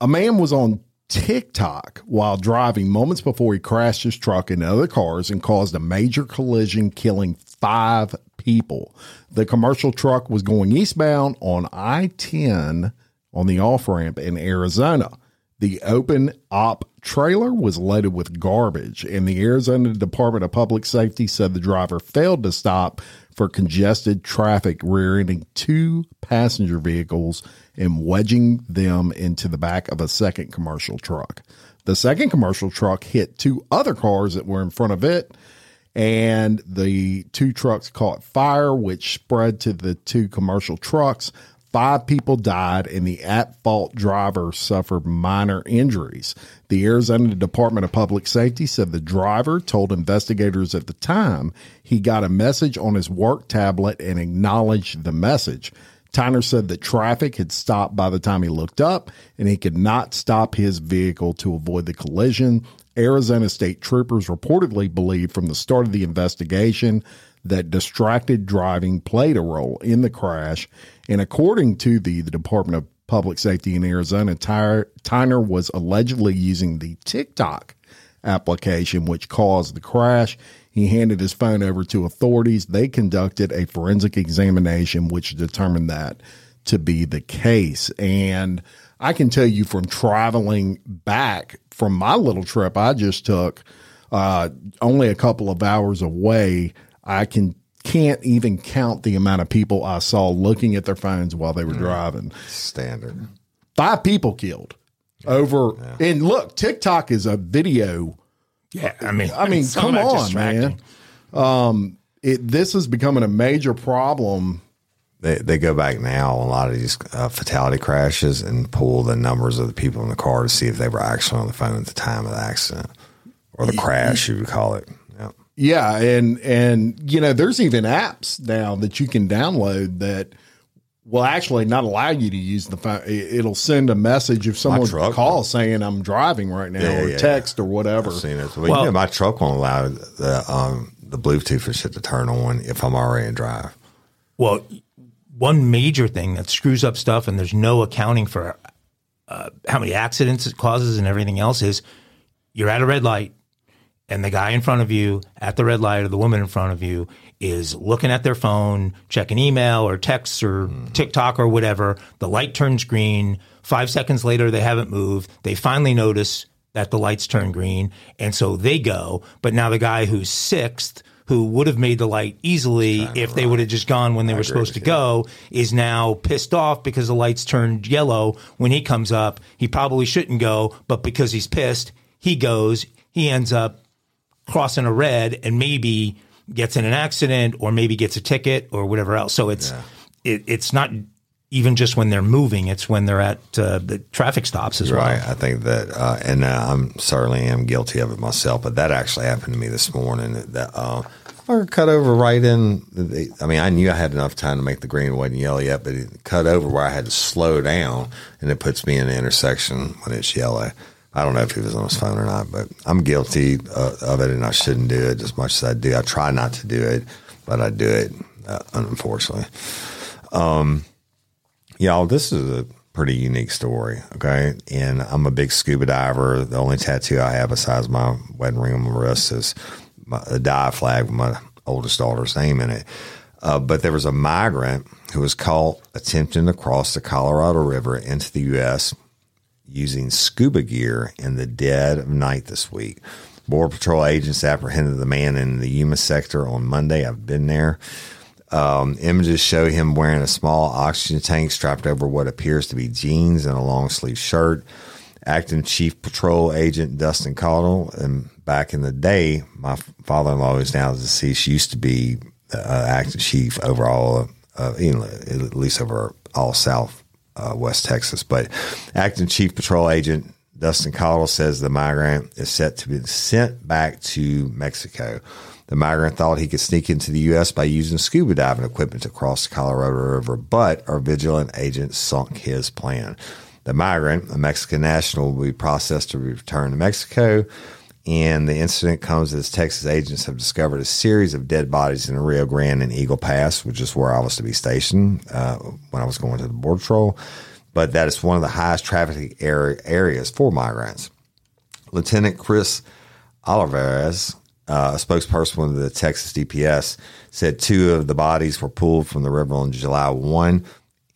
A man was on TikTok while driving moments before he crashed his truck into other cars and caused a major collision, killing five people. The commercial truck was going eastbound on I 10 on the off ramp in Arizona. The open op trailer was loaded with garbage, and the Arizona Department of Public Safety said the driver failed to stop for congested traffic, rear ending two passenger vehicles and wedging them into the back of a second commercial truck. The second commercial truck hit two other cars that were in front of it, and the two trucks caught fire, which spread to the two commercial trucks. Five people died, and the at fault driver suffered minor injuries. The Arizona Department of Public Safety said the driver told investigators at the time he got a message on his work tablet and acknowledged the message. Tyner said that traffic had stopped by the time he looked up and he could not stop his vehicle to avoid the collision. Arizona state troopers reportedly believe from the start of the investigation that distracted driving played a role in the crash. And according to the, the Department of Public Safety in Arizona, Tyner was allegedly using the TikTok application, which caused the crash. He handed his phone over to authorities. They conducted a forensic examination, which determined that to be the case. And I can tell you from traveling back from my little trip I just took, uh, only a couple of hours away, I can can't even count the amount of people I saw looking at their phones while they were mm. driving. Standard. Five people killed over. Yeah. And look, TikTok is a video. Yeah, I mean, I mean, come on, man. Um, it this is becoming a major problem. They they go back now a lot of these uh, fatality crashes and pull the numbers of the people in the car to see if they were actually on the phone at the time of the accident or the crash, you would call it. Yeah, and and you know, there's even apps now that you can download that will actually not allow you to use the phone. It'll send a message if someone calls saying I'm driving right now, yeah, or yeah, text yeah. or whatever. I've seen it. Well, well you know, my truck won't allow the um, the Bluetooth and shit to turn on if I'm already in drive. Well, one major thing that screws up stuff, and there's no accounting for uh, how many accidents it causes and everything else is you're at a red light and the guy in front of you at the red light or the woman in front of you is looking at their phone, checking email or texts or mm. TikTok or whatever. The light turns green. Five seconds later, they haven't moved. They finally notice that the lights turn green. And so they go. But now the guy who's sixth, who would have made the light easily if they would have just gone when they I were supposed to you. go, is now pissed off because the lights turned yellow when he comes up. He probably shouldn't go, but because he's pissed, he goes. He ends up crossing a red and maybe gets in an accident or maybe gets a ticket or whatever else. So it's yeah. it, it's not even just when they're moving; it's when they're at uh, the traffic stops as well. right. well. I think that, uh, and uh, I'm certainly am guilty of it myself. But that actually happened to me this morning. That uh, I cut over right in. The, I mean, I knew I had enough time to make the green. wasn't yellow yet, but it cut over where I had to slow down, and it puts me in the intersection when it's yellow. I don't know if he was on his phone or not, but I'm guilty uh, of it, and I shouldn't do it as much as I do. I try not to do it, but I do it, uh, unfortunately. Um, y'all, this is a pretty unique story, okay? And I'm a big scuba diver. The only tattoo I have besides my wedding ring on my wrist is my, a dive flag with my oldest daughter's name in it. Uh, but there was a migrant who was caught attempting to cross the Colorado River into the U.S using scuba gear in the dead of night this week. Border Patrol agents apprehended the man in the Yuma sector on Monday. I've been there. Um, images show him wearing a small oxygen tank strapped over what appears to be jeans and a long sleeve shirt. Acting Chief Patrol Agent Dustin Caudle, and back in the day, my father in law is now deceased, used to be uh, acting chief over all, uh, you know, at least over all South uh, West Texas. But acting chief patrol agent Dustin Caudle says the migrant is set to be sent back to Mexico. The migrant thought he could sneak into the U.S. by using scuba diving equipment to cross the Colorado River, but our vigilant agent sunk his plan. The migrant, a Mexican national, will be processed to return to Mexico. And the incident comes as Texas agents have discovered a series of dead bodies in the Rio Grande and Eagle Pass, which is where I was to be stationed uh, when I was going to the Border Patrol. But that is one of the highest traffic area, areas for migrants. Lieutenant Chris Olivarez, uh, a spokesperson of the Texas DPS, said two of the bodies were pulled from the river on July 1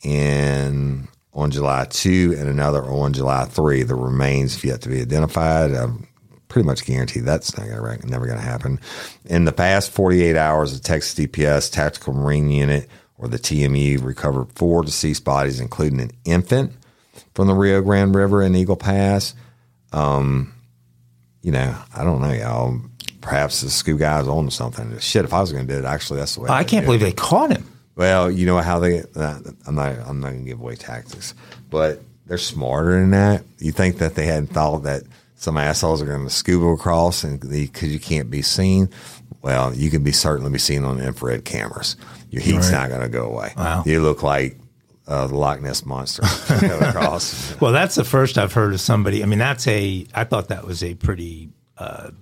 and on July 2 and another on July 3. The remains have yet to be identified. I'm pretty much guaranteed that's not gonna, never going to happen. In the past 48 hours, the Texas DPS Tactical Marine Unit or the TMU recovered four deceased bodies, including an infant from the Rio Grande River in Eagle Pass. Um, you know, I don't know, y'all. Perhaps the scuba guy's on something. Shit, if I was going to do it, actually, that's the way. I can't believe it. they caught him. Well, you know how they. Uh, I'm not. I'm not going to give away tactics, but they're smarter than that. You think that they hadn't thought that some assholes are going to scuba across and because you can't be seen. Well, you can be certainly be seen on infrared cameras. Your heat's not going to go away. Wow. You look like uh, the Loch Ness monster across. Well, that's the first I've heard of somebody. I mean, that's a. I thought that was a pretty uh,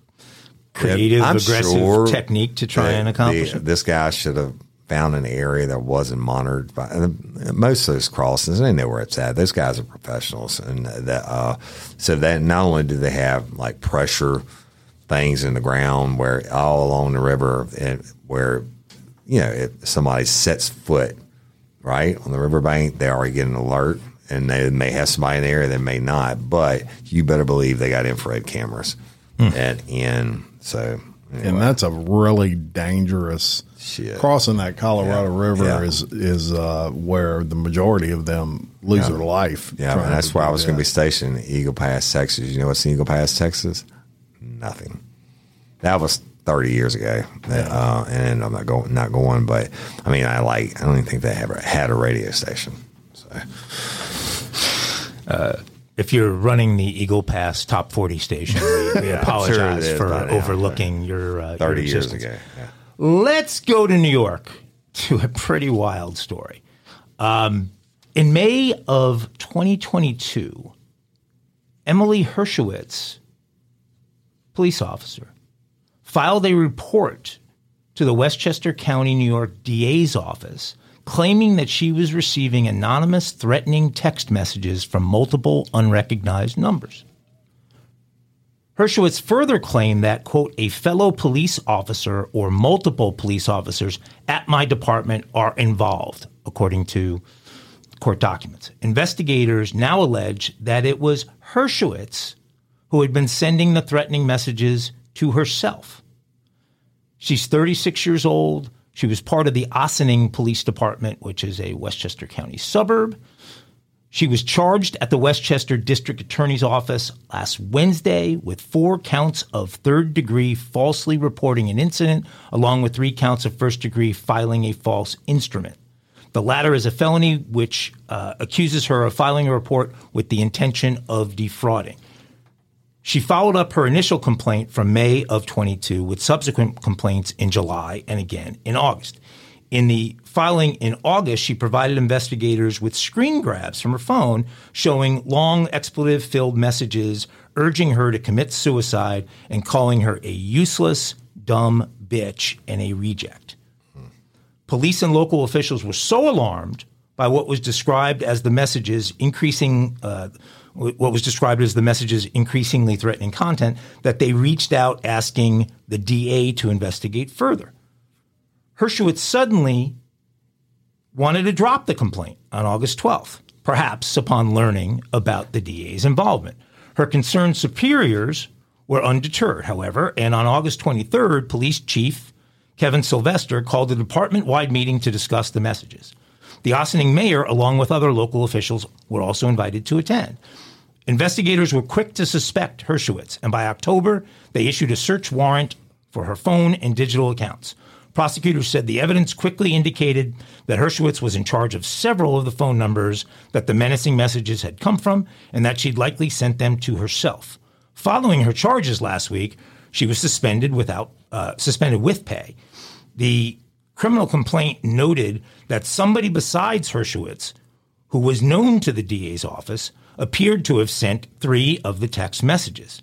creative, aggressive sure technique to try and accomplish the- This guy should have found an area that wasn't monitored by and most of those crossings. They know where it's at. Those guys are professionals, and that uh, so that not only do they have like pressure things in the ground where all along the river, and where you know if somebody sets foot right on the riverbank, they already get an alert. And they may have somebody in the area, they may not, but you better believe they got infrared cameras at in. So, and that's a really dangerous Shit. crossing that Colorado River Yeah. is is uh, where the majority of them lose their life. Yeah, trying and that's to where I was going to be stationed in Eagle Pass, Texas. You know what's in Eagle Pass, Texas? Nothing. That was thirty years ago, uh, and I'm not going, not going. But I mean, I like. I don't even think they ever had a radio station. So If you're running the Eagle Pass Top 40 station, we, we Yeah, apologize sure for overlooking your uh, thirty your years ago, yeah. Let's go to New York to a pretty wild story. Um, in May of 2022, Emily Hershowitz, police officer, filed a report to the Westchester County, New York DA's office claiming that she was receiving anonymous threatening text messages from multiple unrecognized numbers. Hershowitz further claimed that, quote, a fellow police officer or multiple police officers at my department are involved, according to court documents. Investigators now allege that it was Hershowitz who had been sending the threatening messages to herself. She's 36 years old. She was part of the Ossining Police Department, which is a Westchester County suburb. She was charged at the Westchester District Attorney's Office last Wednesday with four counts of third degree falsely reporting an incident, along with three counts of first degree filing a false instrument. The latter is a felony which uh, accuses her of filing a report with the intention of defrauding. She followed up her initial complaint from May of 22 with subsequent complaints in July and again in August. In the filing in August, she provided investigators with screen grabs from her phone showing long expletive filled messages urging her to commit suicide and calling her a useless, dumb bitch and a reject. Police and local officials were so alarmed by what was described as the messages increasing, uh, what was described as the messages increasingly threatening content that they reached out asking the DA to investigate further. Hershowitz suddenly wanted to drop the complaint on August 12th, perhaps upon learning about the DA's involvement. Her concerned superiors were undeterred, however, and on August 23rd, police chief Kevin Sylvester called a department wide meeting to discuss the messages. The Ossining mayor, along with other local officials, were also invited to attend. Investigators were quick to suspect Hershowitz, and by October, they issued a search warrant for her phone and digital accounts. Prosecutors said the evidence quickly indicated that Hershowitz was in charge of several of the phone numbers that the menacing messages had come from and that she'd likely sent them to herself. Following her charges last week, she was suspended without uh, suspended with pay. The criminal complaint noted that somebody besides Hershowitz, who was known to the DA's office, appeared to have sent three of the text messages,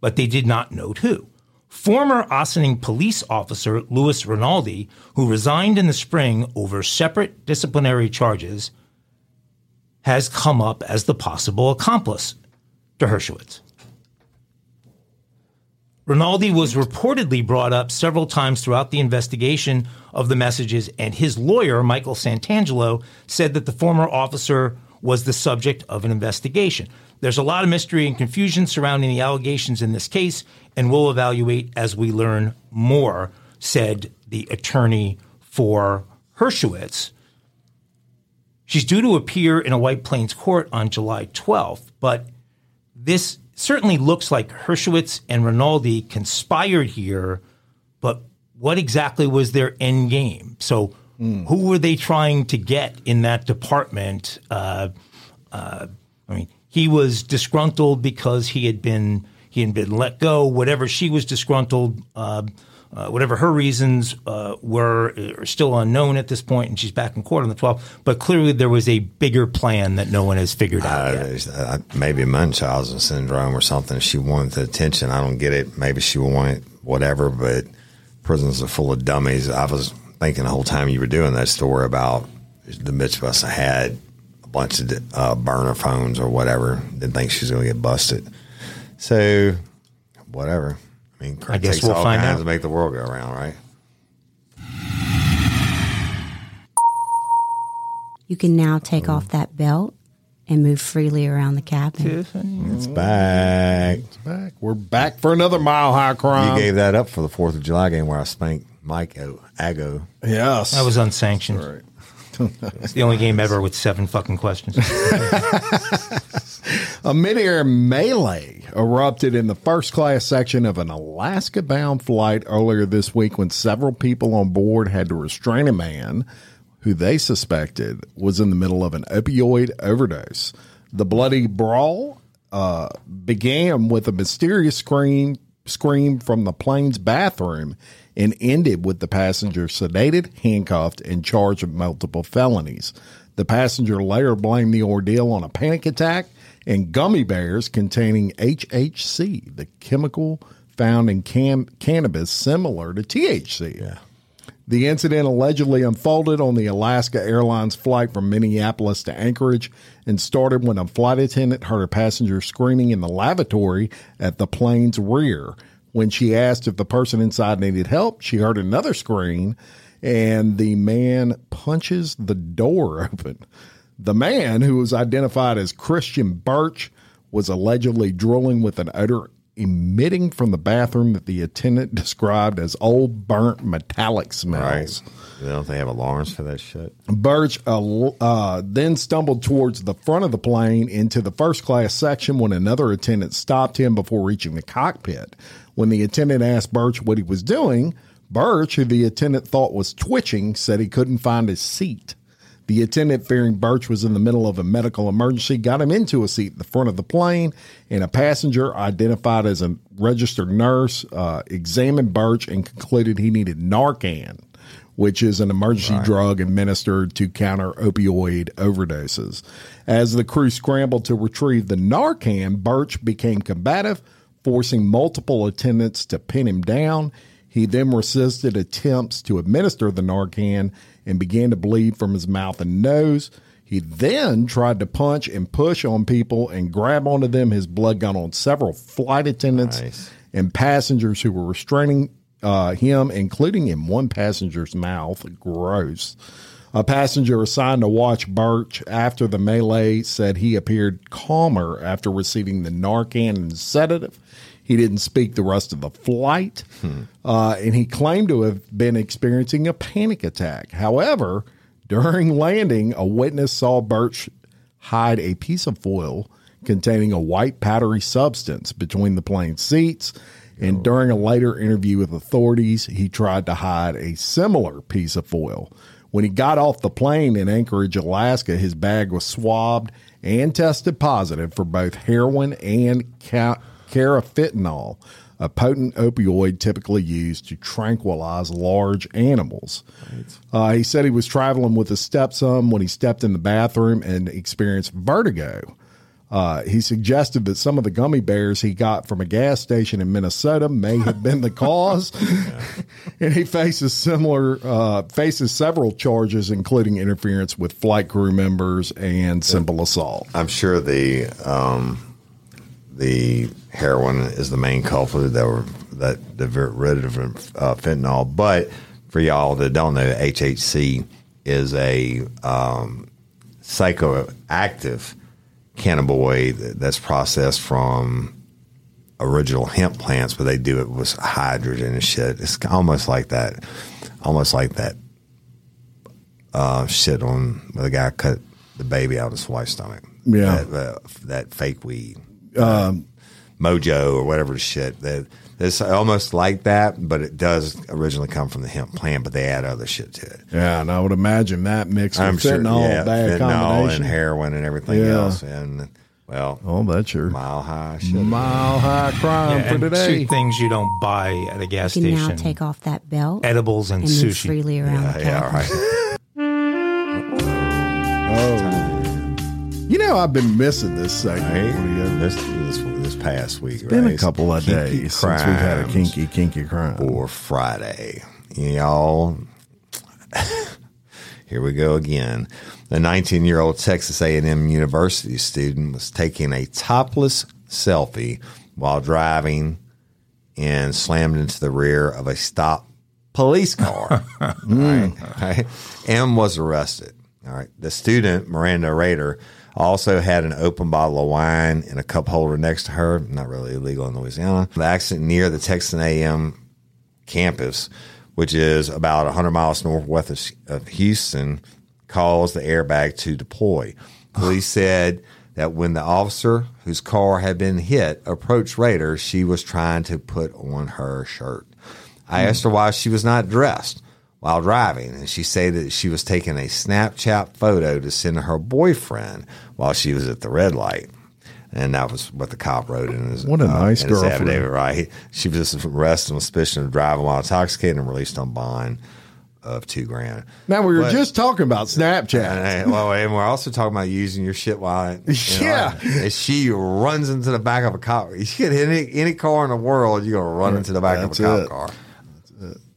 but they did not note who. Former Ossining police officer Louis Rinaldi, who resigned in the spring over separate disciplinary charges, has come up as the possible accomplice to Hershowitz. Rinaldi was reportedly brought up several times throughout the investigation of the messages, and his lawyer, Michael Santangelo, said that the former officer was the subject of an investigation. There's a lot of mystery and confusion surrounding the allegations in this case, and we'll evaluate as we learn more, said the attorney for Hershowitz. She's due to appear in a White Plains court on July 12th, but this certainly looks like Hershowitz and Rinaldi conspired here, but what exactly was their end game? So, mm. who were they trying to get in that department? Uh, uh, I mean, he was disgruntled because he had been he had been let go. Whatever she was disgruntled. Uh, uh, whatever her reasons uh, were are still unknown at this point, and she's back in court on the 12th. But clearly, there was a bigger plan that no one has figured out uh, yet. Uh, maybe Munchausen syndrome or something. She wanted the attention. I don't get it. Maybe she wanted whatever, but prisons are full of dummies. I was thinking the whole time you were doing that story about the mitzvahs I had a bunch of uh, burner phones or whatever. Didn't think she was going to get busted. So, whatever. I mean, I guess we'll find out to make the world go around, right? You can now take off that belt and move freely around the cabin. It's back. It's back. We're back for another mile high crime. You gave that up for the Fourth of July game where I spanked Mike Ago. Yes, that was unsanctioned. It's the only game ever with seven fucking questions. a midair melee erupted in the first class section of an Alaska bound flight earlier this week when several people on board had to restrain a man who they suspected was in the middle of an opioid overdose. The bloody brawl uh, began with a mysterious scream scream from the plane's bathroom and ended with the passenger sedated, handcuffed, and charged with multiple felonies. The passenger later blamed the ordeal on a panic attack and gummy bears containing HHC, the chemical found in cam- cannabis similar to THC. Yeah. The incident allegedly unfolded on the Alaska Airlines flight from Minneapolis to Anchorage and started when a flight attendant heard a passenger screaming in the lavatory at the plane's rear. When she asked if the person inside needed help, she heard another scream and the man punches the door open. The man, who was identified as Christian Birch, was allegedly drilling with an odor emitting from the bathroom that the attendant described as old burnt metallic smells. Right. Don't they have alarms for that shit? Birch uh, uh, then stumbled towards the front of the plane into the first class section when another attendant stopped him before reaching the cockpit. When the attendant asked Birch what he was doing, Birch, who the attendant thought was twitching, said he couldn't find his seat. The attendant, fearing Birch was in the middle of a medical emergency, got him into a seat in the front of the plane, and a passenger identified as a registered nurse uh, examined Birch and concluded he needed Narcan, which is an emergency right. drug administered to counter opioid overdoses. As the crew scrambled to retrieve the Narcan, Birch became combative, forcing multiple attendants to pin him down. He then resisted attempts to administer the Narcan and began to bleed from his mouth and nose. He then tried to punch and push on people and grab onto them. His blood got on several flight attendants nice. and passengers who were restraining uh, him, including in one passenger's mouth. Gross. A passenger assigned to watch Birch after the melee said he appeared calmer after receiving the Narcan and sedative. He didn't speak the rest of the flight, hmm. uh, and he claimed to have been experiencing a panic attack. However, during landing, a witness saw Birch hide a piece of foil containing a white powdery substance between the plane seats. And during a later interview with authorities, he tried to hide a similar piece of foil. When he got off the plane in Anchorage, Alaska, his bag was swabbed and tested positive for both heroin and ca- carfentanil, a potent opioid typically used to tranquilize large animals. Uh, he said he was traveling with his stepson when he stepped in the bathroom and experienced vertigo. Uh, he suggested that some of the gummy bears he got from a gas station in Minnesota may have been the cause, and he faces similar uh, faces several charges, including interference with flight crew members and simple assault. I'm sure the um, the heroin is the main culprit that were that rid of uh, fentanyl. But for y'all that don't know, HHC is a um, psychoactive cannabinoid that's processed from original hemp plants, but they do it with hydrogen and shit. It's almost like that, almost like that uh, shit on the guy cut the baby out of his wife's stomach. Yeah. that, uh, that fake weed, um, Mojo or whatever shit. That it's almost like that, but it does originally come from the hemp plant, but they add other shit to it. Yeah, and I would imagine that mixed with I'm sure, fentanyl, yeah, bad fentanyl combination. and heroin and everything Yeah. else, and well, Oh, that's your mile high shit. mile high crime Yeah, for today. two things you don't buy at a gas You can now station: take off that belt edibles and, and sushi. freely around the yeah, cabin. right. Oh. You know, I've been missing this segment. Right? What do you- This, this this past week, been right? a couple of days since we've had a kinky, kinky crime. for Friday. Y'all, here we go again. The 19-year-old Texas A&M University student was taking a topless selfie while driving and slammed into the rear of a stop police car. Right, right. M was arrested. All right. The student, Miranda Rader, also had an open bottle of wine in a cup holder next to her. Not really illegal in Louisiana. The accident near the Texas A&M campus, which is about 100 miles northwest of Houston, caused the airbag to deploy. Police said that when the officer whose car had been hit approached Rader, she was trying to put on her shirt. I asked her why she was not dressed while driving, and she said that she was taking a Snapchat photo to send to her boyfriend while she was at the red light. And that was what the cop wrote in his, What a uh, nice in his affidavit, right? She was arrested on suspicion of driving while intoxicated and released on bond of two grand. Now we were But- just talking about Snapchat. And, well, and we're also talking about using your shit while you know, Yeah. and she runs into the back of a cop. You get any any car in the world, you're gonna run into the back That's of a cop it. car.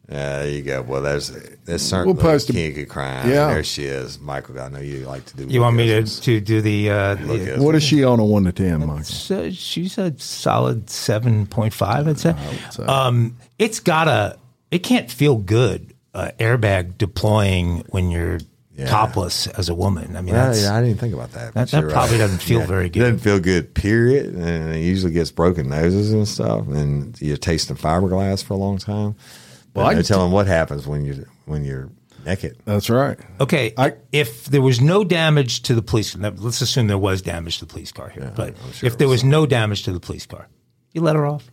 Yeah, there you go. Well, there's there's certainly We'll post a- kinky crime. Yeah. there she is, Michael. I know you like to do. You want me to, to do the? Uh, Look the what is she on a one to ten, Mike? so she's a solid seven point five. I'd say. say. Um, it's gotta. It can't feel good. Uh, airbag deploying when you're Yeah. topless as a woman. I mean, Yeah, that's, yeah, I didn't think about that. that, that probably right. doesn't feel very It good. doesn't feel good, period. And it usually gets broken noses and stuff, and you're tasting fiberglass for a long time. But Well, I no can t- telling what happens when you when you're naked. That's right. Okay, I- if there was no damage to the police, now, let's assume there was damage to the police car here. but sure if there was no damage to the police car, you let her off.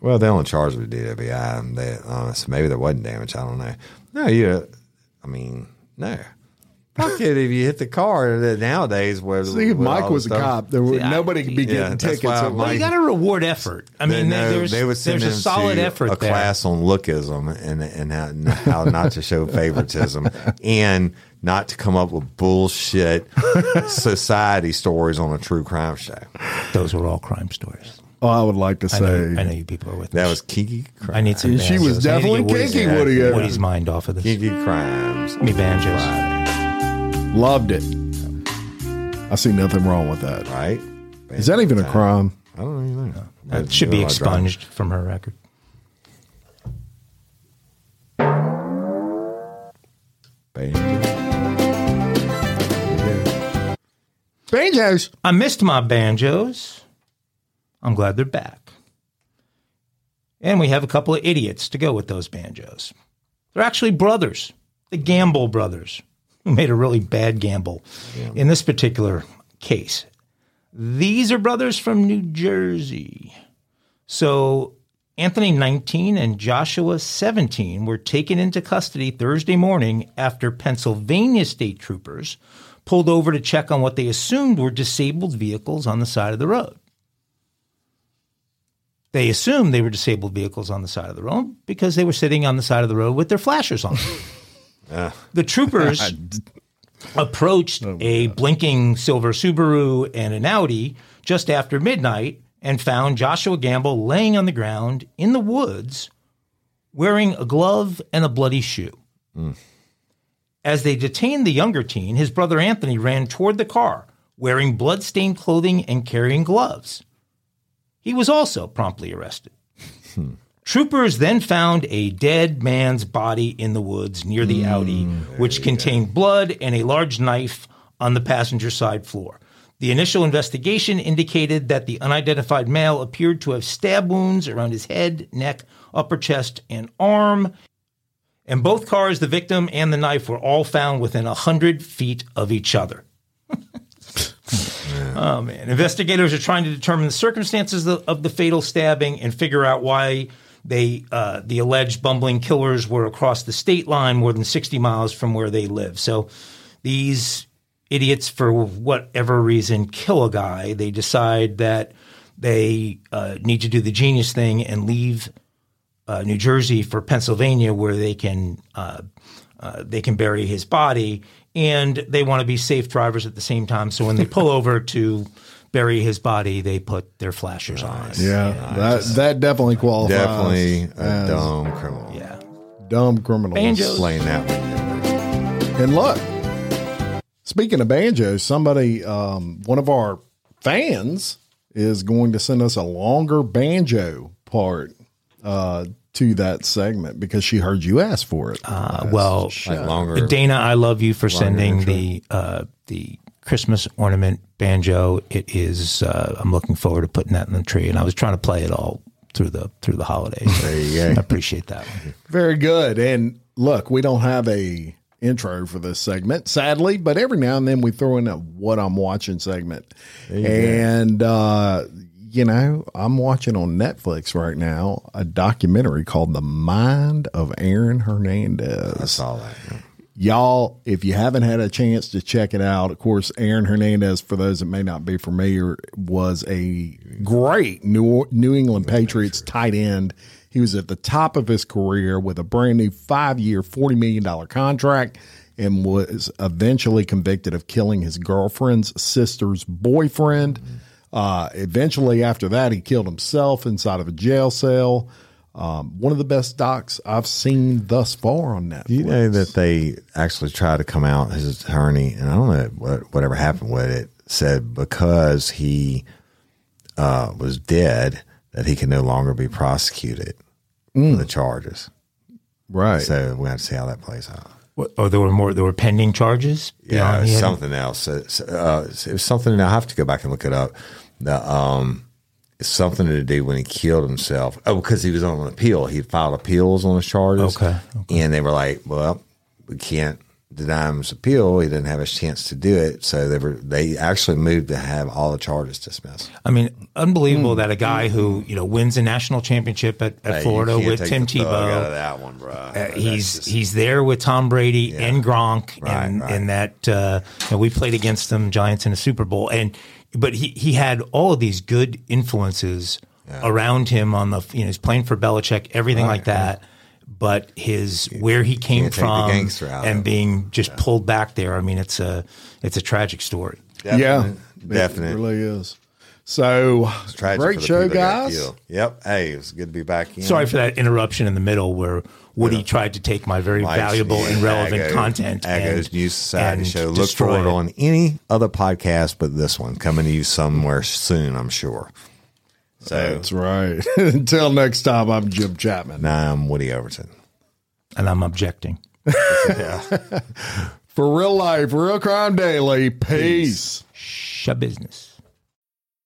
Well, they only charged with DWI, and they, uh, so maybe there wasn't damage. I don't know. No, you. I mean, no. Fuck it if you hit the car uh, nowadays. Where See, if Mike all was a stuff- cop, there would See, I- nobody could be Yeah, getting that's tickets. why at I'm Well, work. you got to reward effort. I mean, no, there's, they would send there's a them solid to effort a there. class on lookism and and how, how not to show favoritism and not to come up with bullshit society stories on a true crime show. Those were all crime stories. Oh, I would like to I know, say I know you people are with That me. was kinky. Crime. I need some. She banjos. was I need to definitely get Woody's- kinky, Woody. Woody's mind off of this. kinky crimes. Me banjos. Loved it. I see nothing wrong with that. Right? Is that even a crime? I don't even know. That should be expunged from her record. Banjos. I missed my banjos. I'm glad they're back. And we have a couple of idiots to go with those banjos. They're actually brothers, the Gamble brothers, who made a really bad gamble in this particular case. These are brothers from New Jersey. So Anthony, 19, and Joshua, 17, were taken into custody Thursday morning after Pennsylvania state troopers pulled over to check on what they assumed were disabled vehicles on the side of the road. They assumed they were disabled vehicles on the side of the road because they were sitting on the side of the road with their flashers on. The troopers approached a blinking silver Subaru and an Audi just after midnight and found Joshua Gamble laying on the ground in the woods wearing a glove and a bloody shoe. As they detained the younger teen, his brother Anthony ran toward the car wearing blood-stained clothing and carrying gloves. He was also promptly arrested. Troopers then found a dead man's body in the woods near the Audi, which contained blood and a large knife on the passenger side floor. The initial investigation indicated that the unidentified male appeared to have stab wounds around his head, neck, upper chest, and arm. In both cars, the victim and the knife were all found within a hundred feet of each other. Oh man! Investigators are trying to determine the circumstances of, of the fatal stabbing and figure out why they, uh, the alleged bumbling killers, were across the state line more than sixty miles from where they live. So these idiots, for whatever reason, kill a guy. They decide that they uh, need to do the genius thing and leave uh, New Jersey for Pennsylvania, where they can uh, uh, they can bury his body, and they want to be safe drivers at the same time. So when they pull over to bury his body, they put their flashers on. Us. Yeah, that that definitely qualifies. Definitely a as dumb criminal. Yeah, dumb criminals. Banjos. Playing that one. And look, speaking of banjos, somebody, um, one of our fans, is going to send us a longer banjo part uh, to that segment because she heard you ask for it. Uh, well, Like longer. Dana, I love you for sending the uh, the Christmas ornament banjo. It is. Uh, I'm looking forward to putting that in the tree, and I was trying to play it all through the through the holidays. There you I appreciate that. One. Very good. And look, we don't have a intro for this segment, sadly, but every now and then we throw in a what I'm watching segment. And uh, you know, I'm watching on Netflix right now a documentary called The Mind of Aaron Hernandez. I saw that. Y'all, if you haven't had a chance to check it out, of course, Aaron Hernandez, for those that may not be familiar, was a great New, New England Patriots tight end. He was at the top of his career with a brand new five year, $40 million contract and was eventually convicted of killing his girlfriend's sister's boyfriend. Uh, eventually, after that, he killed himself inside of a jail cell. Um, one of the best docs I've seen thus far on Netflix. You know that they actually tried to come out his attorney, and I don't know what whatever happened with it. Said because he uh, was dead, that he can no longer be prosecuted for the charges. Right. So we have to see how that plays out. What, oh, there were more. There were pending charges. Yeah, beyond- it's he had- something else. It's, uh, it was something. and I have to go back and look it up. The, um, it's something to do when he killed himself. Oh, because he was on an appeal. He filed appeals on his charges. Okay, And they were like, "Well, we can't deny him his appeal. He didn't have a chance to do it." So they were. They actually moved to have all the charges dismissed. I mean, unbelievable that a guy who you know wins a national championship at, at Hey, Florida with Tim the out of Tebow. that one, bro. Uh, he's he's there with Tom Brady and Gronk, Right, and right. and that uh, you know, we played against them Giants in a Super Bowl, and but he he had all of these good influences around him on the you know he's playing for Belichick, everything like that. But his where he came can't take the from and being just pulled back there. I mean, it's a it's a tragic story. yeah, definite. It really is. So great show, people that got guys. Yep. Hey, it was good to be back in. Sorry for that interruption in the middle where Woody tried to take my very Mike's- valuable and relevant Aggo- content. Aggo's and- News Society and show. Look destroy for it it. on any other podcast but this one coming to you somewhere soon, I'm sure. So That's right. Until next time, I'm Jim Chapman. now I'm Woody Overton. and I'm objecting. For real life, real crime daily. Peace. Shut business.